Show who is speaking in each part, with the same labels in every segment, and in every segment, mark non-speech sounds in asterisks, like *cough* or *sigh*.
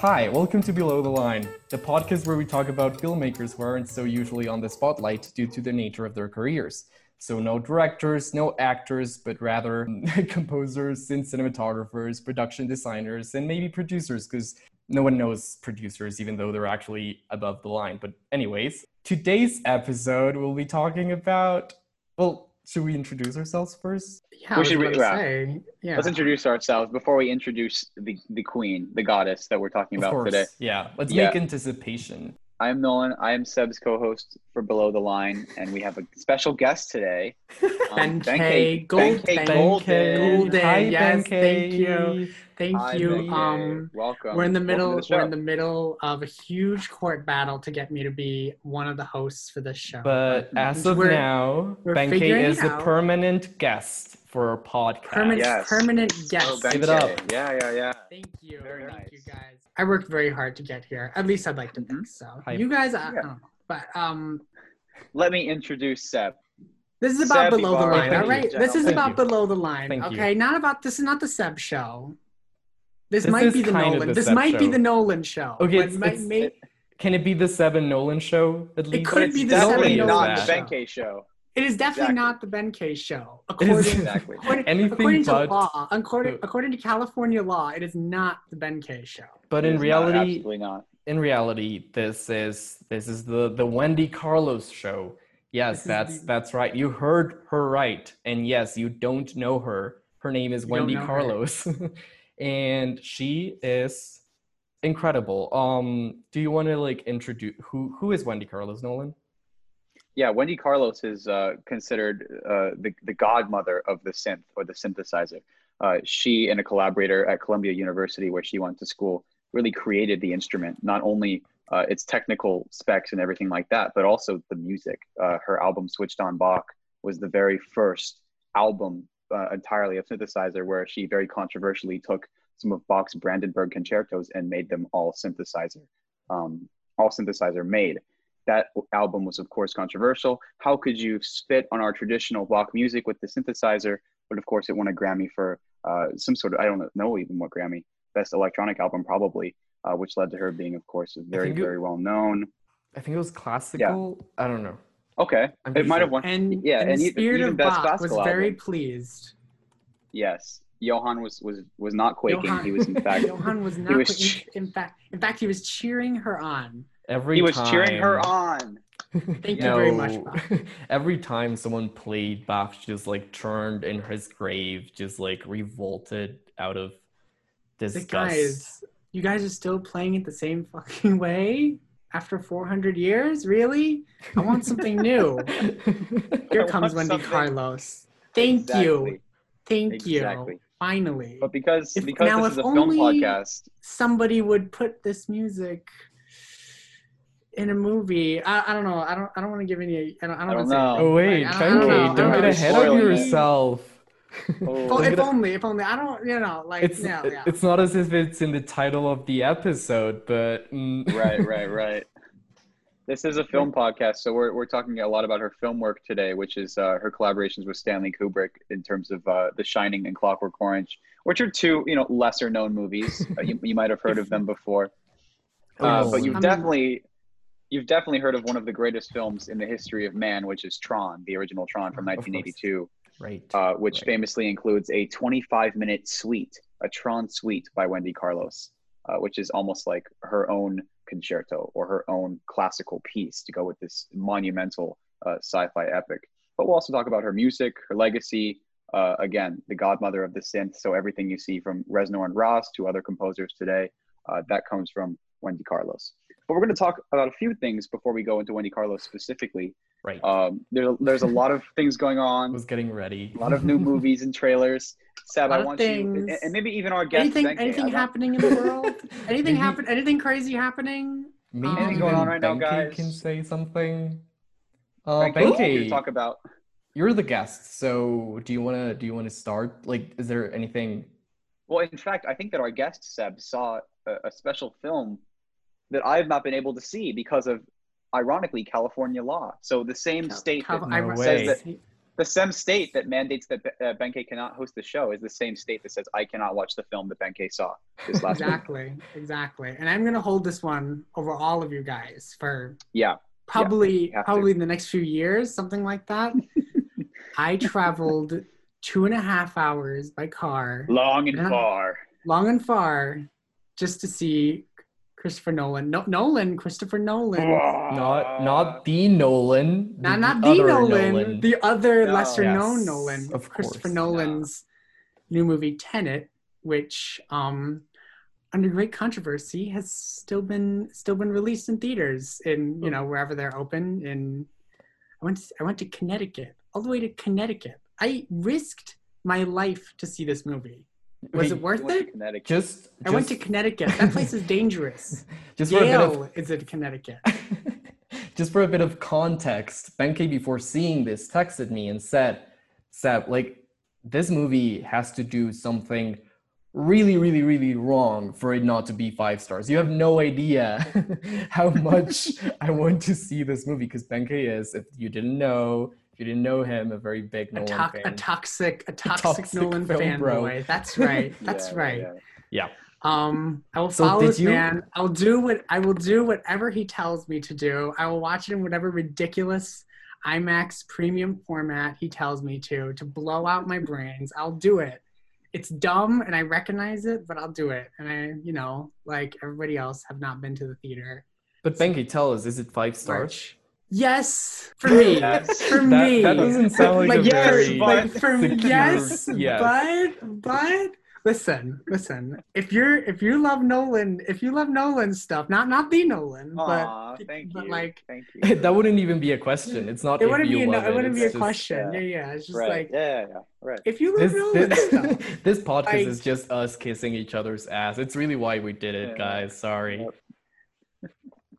Speaker 1: Hi, welcome to Below the Line, the podcast where we talk about filmmakers who aren't so usually on the spotlight due to the nature of their careers. So, no directors, no actors, but rather *laughs* composers and cinematographers, production designers, and maybe producers, because no one knows producers, even though they're actually above the line. But, anyways, today's episode, we'll be talking about, well, should we introduce ourselves first?
Speaker 2: Yeah,
Speaker 3: We should re- yeah.
Speaker 2: say, yeah.
Speaker 3: Let's introduce ourselves before we introduce the, the queen, the goddess that we're talking
Speaker 1: Of
Speaker 3: about
Speaker 1: course.
Speaker 3: today.
Speaker 1: Yeah, let's
Speaker 3: Yeah.
Speaker 1: make anticipation.
Speaker 3: I am Nolan. I am Seb's co-host for Below the Line, and we have a special guest today. *laughs* Um,
Speaker 2: Ben K.
Speaker 3: Ben
Speaker 2: Gold-
Speaker 3: K.
Speaker 2: Ben
Speaker 3: Golden.
Speaker 2: K. Golden.
Speaker 1: Hi,
Speaker 2: yes,
Speaker 1: Ben K.
Speaker 2: thank you. Thank
Speaker 3: Hi,
Speaker 2: you. Um,
Speaker 3: welcome.
Speaker 2: we're in the middle.
Speaker 3: the
Speaker 2: we're in the middle of a huge court battle to get me to be one of the hosts for this show.
Speaker 1: But as of
Speaker 2: we're
Speaker 1: now,
Speaker 2: we're
Speaker 1: Ben K is
Speaker 2: it
Speaker 1: a permanent guest for our podcast.
Speaker 2: permanent,
Speaker 3: Yes.
Speaker 2: permanent
Speaker 3: Oh,
Speaker 2: guest.
Speaker 3: Ben
Speaker 1: Give it up.
Speaker 3: Yeah, yeah, yeah.
Speaker 2: Thank you.
Speaker 3: Very
Speaker 2: Thank you guys. I worked very hard to get here. At least I'd like to think so.
Speaker 1: Hype.
Speaker 2: You guys, I, I
Speaker 3: Yeah.
Speaker 2: don't know. But um,
Speaker 3: Let me introduce Seb.
Speaker 2: This is about
Speaker 3: Seb
Speaker 2: below the line,
Speaker 1: thank
Speaker 2: all
Speaker 1: you.
Speaker 2: This is
Speaker 1: Thank
Speaker 2: about
Speaker 1: you.
Speaker 2: below the line,
Speaker 1: Thank you.
Speaker 2: okay? Not about this is not the Seb show. This,
Speaker 1: This
Speaker 2: might be the Nolan.
Speaker 1: the
Speaker 2: this
Speaker 1: Seb
Speaker 2: might be the Nolan show.
Speaker 1: Okay, it's-
Speaker 2: might-
Speaker 1: it's-
Speaker 2: may-
Speaker 1: Can it be the Seven Nolan show at least?
Speaker 2: It could
Speaker 3: It's
Speaker 2: be the
Speaker 3: definitely
Speaker 2: Seven
Speaker 3: not
Speaker 2: Nolan
Speaker 3: the
Speaker 2: show.
Speaker 3: Ben show.
Speaker 2: It is definitely
Speaker 3: exactly.
Speaker 2: not the Ben K show. According,
Speaker 3: Exactly.
Speaker 2: according,
Speaker 1: anything
Speaker 2: according to law, according, according to California law, it is not the Ben K show.
Speaker 1: But
Speaker 3: It
Speaker 1: in
Speaker 3: is not,
Speaker 1: reality,
Speaker 3: absolutely not.
Speaker 1: in reality, this is this is the the Wendy Carlos show. Yes,
Speaker 2: This
Speaker 1: that's
Speaker 2: the-
Speaker 1: that's right. You heard her right. And yes, you don't know her. Her name is Wendy. Carlos, *laughs* and she is incredible. Um, do you want to like introduce who who is Wendy Carlos Nolan?
Speaker 3: Yeah, Wendy Carlos is uh, considered uh, the, the godmother of the synth or the synthesizer. Uh, she and a collaborator at Columbia University, where she went to school, really created the instrument, not only uh, its technical specs and everything like that, but also the music. Uh, her album, Switched on Bach, was the very first album uh, entirely of synthesizer, where she very controversially took some of Bach's Brandenburg concertos and made them all synthesizer, um, all synthesizer made that album was of course controversial how could you spit on our traditional Bach music with the synthesizer but of course it won a grammy for uh, some sort of i don't know even what grammy best electronic album probably uh, which led to her being of course very
Speaker 1: it-
Speaker 3: very well known
Speaker 1: I think it was classical. Yeah. I don't know.
Speaker 3: okay
Speaker 1: I'm
Speaker 3: it might have won
Speaker 2: And,
Speaker 3: Yeah,
Speaker 2: and,
Speaker 3: and
Speaker 2: the spirit
Speaker 3: even
Speaker 2: of
Speaker 3: Best
Speaker 2: Bach was very
Speaker 3: album.
Speaker 2: pleased.
Speaker 3: yes johann was was was not quaking
Speaker 2: Johann,
Speaker 3: he was in fact *laughs*
Speaker 2: Johann was not.
Speaker 3: was
Speaker 2: in,
Speaker 3: ch-
Speaker 2: in fact, in fact, he was cheering her on.
Speaker 1: Every
Speaker 3: he was
Speaker 1: time,
Speaker 3: cheering her on
Speaker 2: Thank you *laughs* very much,
Speaker 1: Every time someone played Bach, just like turned in his grave, just like revolted out of
Speaker 2: The
Speaker 1: disgust.
Speaker 2: guys, you guys are still playing it the same fucking way after 400 years? Really? I want something new. *laughs* Here
Speaker 3: I
Speaker 2: comes Wendy
Speaker 3: something-
Speaker 2: Carlos. Thank you. Thank
Speaker 3: Exactly.
Speaker 2: you. Finally.
Speaker 3: but because
Speaker 2: If-
Speaker 3: because
Speaker 2: now
Speaker 3: this
Speaker 2: if
Speaker 3: is a film
Speaker 2: only-
Speaker 3: podcast
Speaker 2: Somebody would put this music in a movie. I, I don't know. I don't I don't want to give any I don't, I don't,
Speaker 3: I
Speaker 2: want
Speaker 3: don't
Speaker 2: to say
Speaker 1: oh wait,
Speaker 2: Like, I don't- I don't
Speaker 1: don't, get ahead of yourself.
Speaker 3: Oh.
Speaker 2: If only, if only. I don't, you know, like,
Speaker 1: it's
Speaker 2: yeah, yeah.
Speaker 1: it's not as if it's in the title of the episode, but mm,
Speaker 3: right, right, right. This is a *laughs* film podcast, so we're, we're talking a lot about her film work today, which is uh, her collaborations with Stanley Kubrick in terms of uh, The Shining and Clockwork Orange, which are two you know lesser known movies. uh, you, you might have heard of them before, *laughs* uh,
Speaker 1: Oh,
Speaker 3: but you've
Speaker 2: I mean-
Speaker 3: definitely you've definitely heard of one of the greatest films in the history of man, which is Tron, the original Tron from 1982,
Speaker 1: right.
Speaker 3: uh, which
Speaker 1: Right.
Speaker 3: famously includes a 25 minute suite, a Tron suite by Wendy Carlos, uh, which is almost like her own concerto or her own classical piece to go with this monumental uh, sci fi epic. But we'll also talk about her music, her legacy. Uh, again, the godmother of the synth. So everything you see from Reznor and Ross to other composers today, uh, that comes from Wendy Carlos. But we're going to talk about a few things before we go into Wendy Carlos specifically.
Speaker 1: right.
Speaker 3: Um, there, there's a lot of things going
Speaker 1: I
Speaker 3: on
Speaker 1: was getting ready.
Speaker 3: a lot of new movies and trailers. Seb,
Speaker 2: Lot
Speaker 3: I
Speaker 2: of
Speaker 3: want you,
Speaker 2: things.
Speaker 3: and- and maybe even our guest.
Speaker 2: anything,
Speaker 3: Benkei, I
Speaker 2: anything happening in the *laughs* world? anything
Speaker 1: Maybe-
Speaker 2: happen? Anything crazy happening?
Speaker 1: Maybe
Speaker 2: Anything
Speaker 3: going on right now,
Speaker 1: Benkei
Speaker 3: guys?
Speaker 1: can say something. Uh,
Speaker 3: Benkei, I you talk about.
Speaker 1: you're the guest, so do you wanna do you wanna start? Like, is there anything?
Speaker 3: Well, in fact, I think that our guest Seb saw a, a special film that I have not been able to see because of, ironically, California law. So the same
Speaker 2: Cal-
Speaker 3: state
Speaker 2: Cal-
Speaker 3: that
Speaker 1: No
Speaker 2: I-
Speaker 1: way.
Speaker 3: says that the same state that mandates that uh, Benkei cannot host the show is the same state that says I cannot watch the film that Benkei saw this last week.
Speaker 2: exactly, exactly. And I'm gonna hold this one over all of you guys for
Speaker 3: Yeah,
Speaker 2: probably
Speaker 3: have to.
Speaker 2: probably in the next few years, something like that. *laughs* I traveled two and a half hours by car,
Speaker 3: long and
Speaker 2: Yeah.
Speaker 3: far.
Speaker 2: long and far, just to see Christopher Nolan. No, Nolan, Christopher Nolan.
Speaker 1: Not not the Nolan.
Speaker 2: Not not the
Speaker 1: other
Speaker 2: Nolan, the other
Speaker 3: No.
Speaker 2: lesser known Nolan,
Speaker 1: of
Speaker 2: Christopher
Speaker 1: course.
Speaker 2: Nolan's new movie Tenet, which um under great controversy has still been still been released in theaters in you know wherever they're open in I went to, I went to Connecticut all the way to Connecticut I risked my life to see this movie was it worth
Speaker 3: You went to
Speaker 2: it
Speaker 3: Connecticut.
Speaker 1: Just,
Speaker 2: I went to Connecticut that place is dangerous *laughs*
Speaker 1: just for a bit of
Speaker 2: Yale is in Connecticut *laughs*
Speaker 1: just for a bit of context, Benkei before seeing this texted me and said, Seb, like this movie has to do something really, really, really wrong for it not to be five stars. You have no idea *laughs* how much I want to see this movie because Benkei is, if you didn't know, if you didn't know him, a very big
Speaker 2: a,
Speaker 1: Nolan
Speaker 2: to- a toxic *laughs* a toxic,
Speaker 1: toxic
Speaker 2: Nolan
Speaker 1: film bro.
Speaker 2: fanboy *laughs* that's right *laughs* that's
Speaker 3: Yeah,
Speaker 2: right
Speaker 3: yeah.
Speaker 1: yeah.
Speaker 2: Um, I will
Speaker 1: So
Speaker 2: follow
Speaker 1: did
Speaker 2: this
Speaker 1: you-
Speaker 2: man. I'll do what I will do whatever he tells me to do. I will watch it in whatever ridiculous IMAX premium format he tells me to to blow out my brains. I'll do it. It's dumb and I recognize it, but I'll do it. And I, you know, like everybody else, have not been to the theater.
Speaker 1: But Benkei, tell us, is it five stars?
Speaker 2: March. Yes, for me.
Speaker 3: Yes.
Speaker 2: For
Speaker 1: That,
Speaker 2: me.
Speaker 1: that doesn't sound like,
Speaker 2: like
Speaker 1: a
Speaker 3: yes,
Speaker 1: very
Speaker 3: but-
Speaker 2: like for me,
Speaker 1: secure-
Speaker 2: yes,
Speaker 1: yes.
Speaker 2: but but listen, listen. If you're if you love Nolan, if you love Nolan stuff, not not the Nolan,
Speaker 3: Aw,
Speaker 2: but
Speaker 3: thank
Speaker 2: but
Speaker 3: you.
Speaker 2: like
Speaker 3: thank *laughs* you.
Speaker 1: that wouldn't even be a question. It's not
Speaker 2: it wouldn't be a,
Speaker 1: love
Speaker 2: no- it wouldn't be a
Speaker 1: just-
Speaker 2: question.
Speaker 3: yeah.
Speaker 2: Yeah, yeah. It's just
Speaker 3: right.
Speaker 2: like
Speaker 3: yeah, yeah, yeah. Right.
Speaker 2: if you love
Speaker 1: This,
Speaker 2: Nolan
Speaker 1: this,
Speaker 2: stuff. *laughs*
Speaker 1: this podcast
Speaker 2: Like-
Speaker 1: is just us kissing each other's ass. It's really why we did it,
Speaker 3: Yeah.
Speaker 1: guys. Sorry.
Speaker 3: Yep.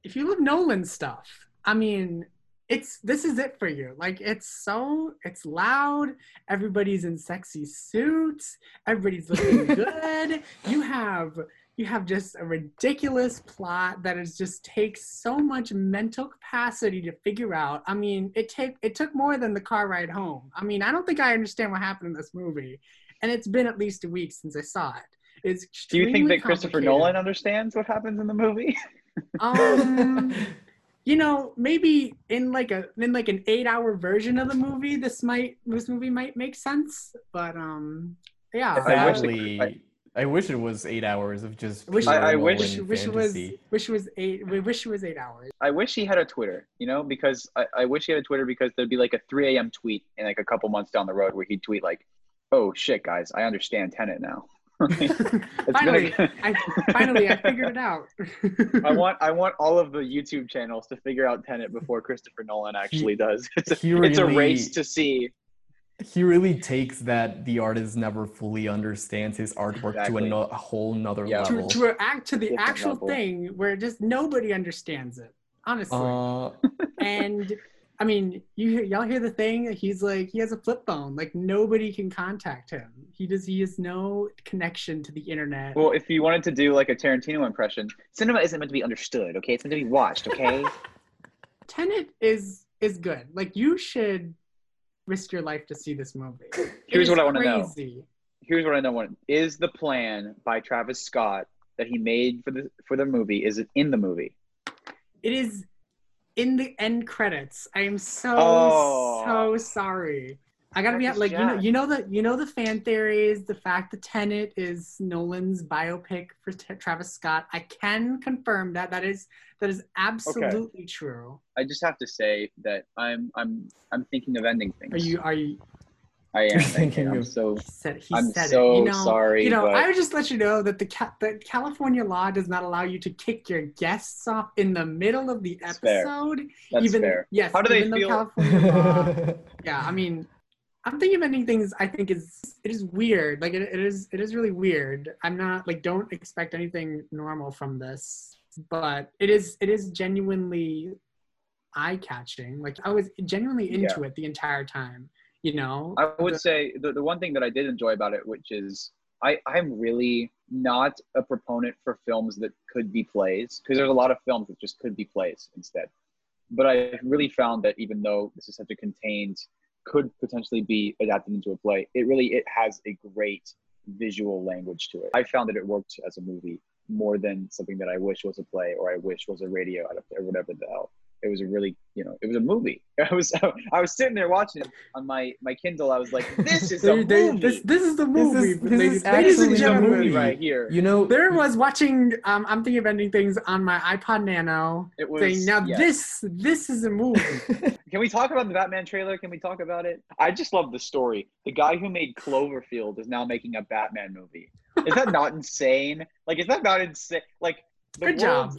Speaker 2: if you love Nolan stuff, I mean, it's this is it for you. Like it's so it's loud. Everybody's in sexy suits. Everybody's looking *laughs* good. You have you have just a ridiculous plot that is just takes so much mental capacity to figure out. I mean, it take it took more than the car ride home. I mean, I don't think I understand what happened in this movie, and it's been at least a week since I saw it. It's
Speaker 3: Do you think that Christopher. Nolan understands what happens in the movie?
Speaker 2: Um, *laughs* you know, maybe in like a in like an eight hour version of the movie, this might this movie might make sense. But um, yeah,
Speaker 3: I wish the- I-
Speaker 1: I wish it was eight hours of just.
Speaker 2: wish,
Speaker 1: pure
Speaker 3: I- I wish-
Speaker 2: wish, it was
Speaker 1: fantasy.
Speaker 2: wish it was eight. We wish it was eight hours.
Speaker 3: I wish he had a Twitter, you know, because I, I wish he had a Twitter because there'd be like a 3 a.m. tweet in like a couple months down the road where he'd tweet like, "Oh shit, guys, I understand Tenet now." *laughs* It's been a-
Speaker 2: finally, I finally I figured it out.
Speaker 3: I *laughs* want I want all of the YouTube channels to figure out Tenet before Christopher Nolan actually does. *laughs* It's a,
Speaker 1: he
Speaker 3: it's a race to see.
Speaker 1: He really takes that the artist never fully understands his artwork to a, no- a whole nother
Speaker 3: Yeah.
Speaker 1: level.
Speaker 2: to a act to the
Speaker 3: Different
Speaker 2: actual
Speaker 3: level.
Speaker 2: thing where just nobody understands it. Honestly.
Speaker 1: uh,
Speaker 2: and I mean, you hear, y'all hear the thing? He's like he has a flip phone. Like nobody can contact him. He does. He has no connection to the internet.
Speaker 3: Well, if you wanted to do like a Tarantino impression, cinema isn't meant to be understood, okay? It's meant to be watched, okay? *laughs*
Speaker 2: Tenet is is good. Like you should risk your life to see this movie. *laughs*
Speaker 3: Here's what I wanna know.
Speaker 2: crazy.
Speaker 3: Here's what I know: want is the plan by Travis Scott that he made for the for the movie? Is it in the movie?
Speaker 2: It is in the end credits. I am so
Speaker 3: Oh.
Speaker 2: so sorry. I gotta be like you know you know the you know the fan theories, the fact the Tenet is Nolan's biopic for T- Travis Scott. I can confirm that that is that is absolutely true.
Speaker 3: I just have to say that I'm I'm I'm thinking of ending things.
Speaker 2: Are you are you?
Speaker 3: I am thinking.
Speaker 1: thinking
Speaker 3: I'm
Speaker 1: of-
Speaker 3: so
Speaker 2: He said he
Speaker 3: I'm
Speaker 2: said
Speaker 3: so
Speaker 2: it. You know,
Speaker 3: sorry,
Speaker 2: You know,
Speaker 3: but-
Speaker 2: I would just let you know that the ca- that California law does not allow you to kick your guests off in the middle of the episode.
Speaker 3: That's fair.
Speaker 2: episode.
Speaker 3: that's
Speaker 2: even
Speaker 3: fair.
Speaker 2: yes,
Speaker 3: How do they
Speaker 2: even
Speaker 3: feel-
Speaker 2: California law *laughs* yeah i mean i'm thinking of ending things i think is it is weird like it, it is it is really weird i'm not like don't expect anything normal from this but it is it is genuinely eye-catching like i was genuinely into it the entire time you know
Speaker 3: I would say the, the one thing that I did enjoy about it, which is I, I'm really not a proponent for films that could be plays because there's a lot of films that just could be plays instead. But I really found that even though this is such a contained could potentially be adapted into a play. It really it has a great visual language to it. I found that it worked as a movie more than something that I wish was a play or I wish was a radio or whatever the hell. It was a really, you know, it was a movie. *laughs* I was I was sitting there watching it on my my Kindle. I was like, this is a
Speaker 2: They- they-
Speaker 3: movie.
Speaker 2: this, this is the
Speaker 1: This
Speaker 2: movie.
Speaker 1: is- this
Speaker 2: ladies,
Speaker 1: is
Speaker 2: ladies
Speaker 3: this
Speaker 2: and
Speaker 3: is
Speaker 1: actually
Speaker 3: a
Speaker 1: a
Speaker 2: gentlemen.
Speaker 3: movie
Speaker 1: movie.
Speaker 3: right here.
Speaker 1: You know,
Speaker 2: There was watching. Um, I'm thinking of ending things on my iPod Nano.
Speaker 3: It was
Speaker 2: Saying now
Speaker 3: yeah.
Speaker 2: this this is a movie. *laughs*
Speaker 3: Can we talk about the Batman trailer? Can we talk about it? I just love the story. The guy who made Cloverfield is now making a Batman movie. Is that not *laughs* insane? Like, is that not insane? Like, the
Speaker 2: Good job.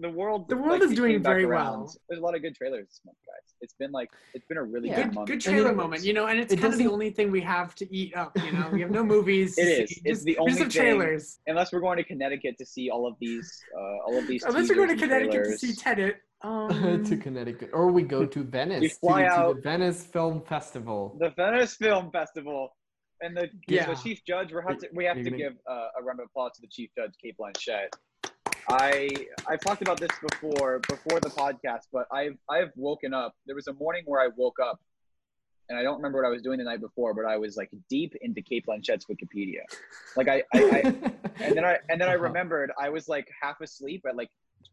Speaker 3: World- The world.
Speaker 2: The world
Speaker 3: like,
Speaker 2: is doing very
Speaker 3: around.
Speaker 2: well.
Speaker 3: There's a lot of good trailers this month, guys. It's been like it's been a really
Speaker 1: Yeah.
Speaker 3: good
Speaker 2: Good,
Speaker 3: month.
Speaker 2: good trailer
Speaker 1: it-
Speaker 2: moment, you know, and it's
Speaker 1: it
Speaker 2: kind of the only thing we have to eat up. You know, we have no *laughs* movies.
Speaker 3: It
Speaker 2: to
Speaker 3: is.
Speaker 2: see,
Speaker 3: It's the
Speaker 2: we
Speaker 3: only
Speaker 2: just have
Speaker 3: thing-
Speaker 2: trailers.
Speaker 3: Unless we're going to Connecticut to see all of these, uh, all of these.
Speaker 2: Unless you're going to
Speaker 3: teasers and
Speaker 2: Connecticut to see Tenet. *laughs* Um,
Speaker 1: to Connecticut, or we go to Venice
Speaker 3: We
Speaker 1: to,
Speaker 3: fly
Speaker 1: to
Speaker 3: out-
Speaker 1: the Venice Film Festival.
Speaker 3: the Venice Film Festival, and the,
Speaker 2: Yeah.
Speaker 3: the chief judge. We have to we have to
Speaker 1: gonna-
Speaker 3: give uh, a round of applause to the chief judge, Cate Blanchett. I I've talked about this before before the podcast, but I've I've woken up. There was a morning where I woke up, and I don't remember what I was doing the night before, but I was like deep into Cate Blanchett's Wikipedia. Like I, I, I *laughs* and then I and then I
Speaker 1: Uh-huh.
Speaker 3: remembered I was like half asleep at like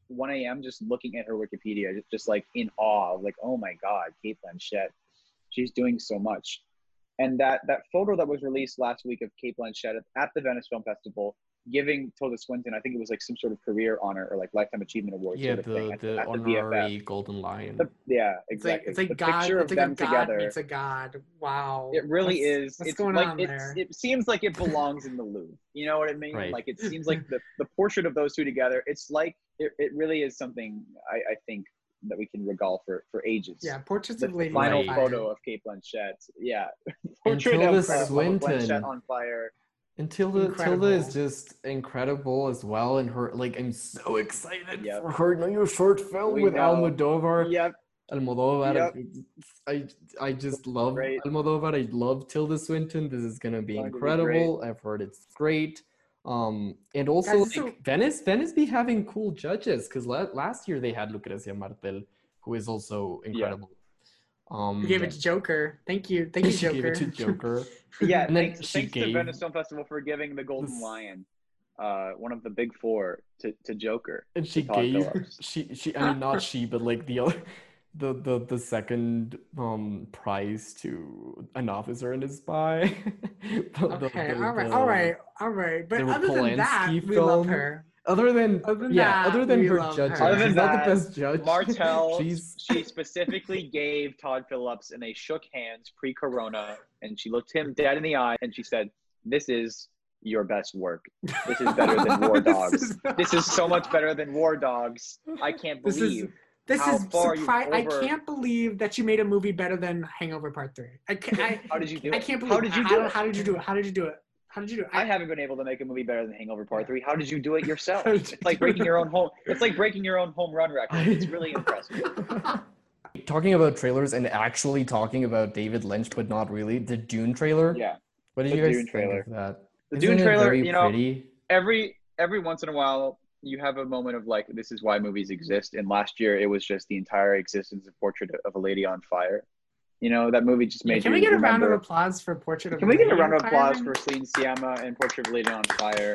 Speaker 3: 1 a.m. just looking at her Wikipedia, just, just like in awe, like oh my god, Cate Blanchett, she's doing so much. And that that photo that was released last week of Cate Blanchett at the Venice Film Festival, giving Tilda Swinton, I think it was like some sort of career honor or like lifetime achievement award
Speaker 1: yeah,
Speaker 3: sort of thing
Speaker 1: the,
Speaker 3: at,
Speaker 1: the
Speaker 3: at the
Speaker 1: honorary
Speaker 3: VFF.
Speaker 1: Golden Lion.
Speaker 3: The- yeah,
Speaker 2: it's like
Speaker 3: exactly.
Speaker 2: it's like
Speaker 3: the
Speaker 2: God.
Speaker 3: picture of
Speaker 2: It's like
Speaker 3: them
Speaker 2: a God
Speaker 3: together.
Speaker 2: meets a God. Wow.
Speaker 3: It really
Speaker 2: What's-
Speaker 3: is.
Speaker 2: What's
Speaker 3: it's
Speaker 2: going
Speaker 3: like
Speaker 2: on
Speaker 3: it's,
Speaker 2: there?
Speaker 3: it seems like it belongs in the Louvre. You know what I mean?
Speaker 1: Right.
Speaker 3: Like it *laughs* seems like the, the portrait of those two together. It's like it, it really is something I, I think that we can regale for for ages.
Speaker 2: yeah, portraits
Speaker 3: The
Speaker 2: of Lady
Speaker 3: final
Speaker 2: on
Speaker 3: photo of Cate Blanchett. Yeah. *laughs* Portrait
Speaker 1: Tilda
Speaker 3: of uh,
Speaker 1: Swinton.
Speaker 3: Blanchett on fire.
Speaker 1: And Tilda, Tilda is just incredible as well. And her, like, I'm so excited
Speaker 3: Yep.
Speaker 1: for her new short film
Speaker 3: We
Speaker 1: with
Speaker 3: know.
Speaker 1: Almodovar.
Speaker 3: Yep.
Speaker 1: Almodovar.
Speaker 3: Yep.
Speaker 1: I, I just love
Speaker 3: Great.
Speaker 1: Almodovar. I love Tilda Swinton. This is gonna be
Speaker 3: Going to be
Speaker 1: incredible. I've heard it's great. Um, and also
Speaker 2: Guys,
Speaker 1: like
Speaker 2: so-
Speaker 1: Venice, Venice be having cool judges because la- last year they had Lucrecia Martel, who is also incredible. Um,
Speaker 2: You gave it to Joker. Thank you. Thank *laughs* you,
Speaker 1: she
Speaker 2: Joker.
Speaker 1: gave it to Joker. *laughs*
Speaker 3: Yeah.
Speaker 1: And then
Speaker 3: thanks
Speaker 1: she
Speaker 3: thanks to Venice Film Festival for giving the Golden Lion, uh, one of the big four, to, to Joker.
Speaker 1: and she gave *laughs* she she I mean not she but like the other the the the second um prize to an officer and a spy. The- the-
Speaker 2: okay,
Speaker 1: the-
Speaker 2: all right,
Speaker 1: the-
Speaker 2: all right, all right. But
Speaker 1: the
Speaker 2: other than that, we love her.
Speaker 1: Other than,
Speaker 2: Other than
Speaker 1: yeah,
Speaker 2: that,
Speaker 1: other than her judging,
Speaker 2: her.
Speaker 3: Other than
Speaker 1: she's not
Speaker 3: that,
Speaker 1: the best judge.
Speaker 3: Martel, *laughs*
Speaker 1: she's
Speaker 3: she specifically gave Todd Phillips and they shook hands pre-corona and she looked him dead in the eye and she said, "This is your best work. This is better than War *laughs*
Speaker 2: This
Speaker 3: Dogs.
Speaker 2: is-
Speaker 3: This is so much better than War Dogs. I can't believe."
Speaker 2: This is-
Speaker 3: believe."
Speaker 2: This
Speaker 3: how
Speaker 2: is
Speaker 3: far you've
Speaker 2: surpri- I can't believe that you made a movie better than Hangover Part Three. I can't. I,
Speaker 3: How did you do
Speaker 2: I
Speaker 3: it?
Speaker 2: can't believe.
Speaker 3: How did you do
Speaker 2: I-
Speaker 3: it?
Speaker 2: How did you do it? How did you do it? How did you do it?
Speaker 3: I haven't been able to make a movie better than Hangover Part
Speaker 2: Yeah.
Speaker 3: Three. How did you do it yourself? *laughs* It's like breaking your own home. It's like breaking your own home run record. It's really impressive. *laughs*
Speaker 1: talking about trailers and actually talking about David Lynch, but not really. The Dune trailer.
Speaker 3: Yeah.
Speaker 1: What did
Speaker 3: The
Speaker 1: you guys
Speaker 3: Dune
Speaker 1: think
Speaker 3: trailer.
Speaker 1: of that?
Speaker 3: The
Speaker 1: Isn't
Speaker 3: Dune trailer, you know,
Speaker 1: pretty?
Speaker 3: every every once in a while you have a moment of like this is why movies exist and last year it was just the entire existence of portrait of a lady on fire you know that movie just made me
Speaker 2: Can
Speaker 3: you
Speaker 2: we get a round of applause for Portrait of
Speaker 3: can we get a round of applause for Celine Sciamma and Portrait of Lady on Fire?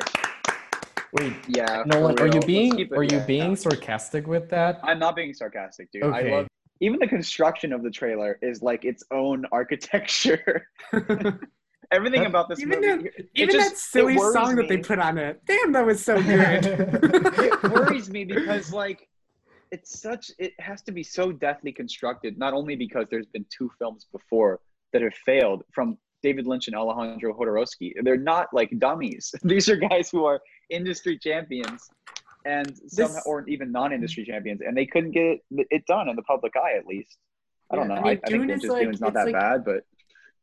Speaker 1: Wait,
Speaker 3: Yeah.
Speaker 1: Nolan,
Speaker 3: for
Speaker 1: are you being
Speaker 3: it
Speaker 1: are you
Speaker 3: there.
Speaker 1: being sarcastic with that?
Speaker 3: I'm not being sarcastic, dude.
Speaker 1: Okay.
Speaker 3: I love even the construction of the trailer is like its own architecture. *laughs* Everything
Speaker 1: That-
Speaker 3: about this
Speaker 2: Even
Speaker 3: movie,
Speaker 2: that-
Speaker 3: it
Speaker 2: Even
Speaker 3: just-
Speaker 2: that silly
Speaker 3: it worries
Speaker 2: song that they put on it. Damn, that was so *laughs* good.
Speaker 3: it worries me *laughs* because like it's such it has to be so deftly constructed not only because there's been two films before that have failed from david lynch and alejandro jodorowsky. They're not like dummies. *laughs* These are guys who are industry champions and some
Speaker 2: This-
Speaker 3: or even non-industry champions and they couldn't get it, it done in the public eye at least. I don't
Speaker 2: Yeah,
Speaker 3: know.
Speaker 2: I
Speaker 3: i,
Speaker 2: mean,
Speaker 3: I,
Speaker 2: Dune
Speaker 3: think
Speaker 2: is
Speaker 3: Lynch's
Speaker 2: like-
Speaker 3: Dune's not
Speaker 2: it's
Speaker 3: that
Speaker 2: like-
Speaker 3: bad but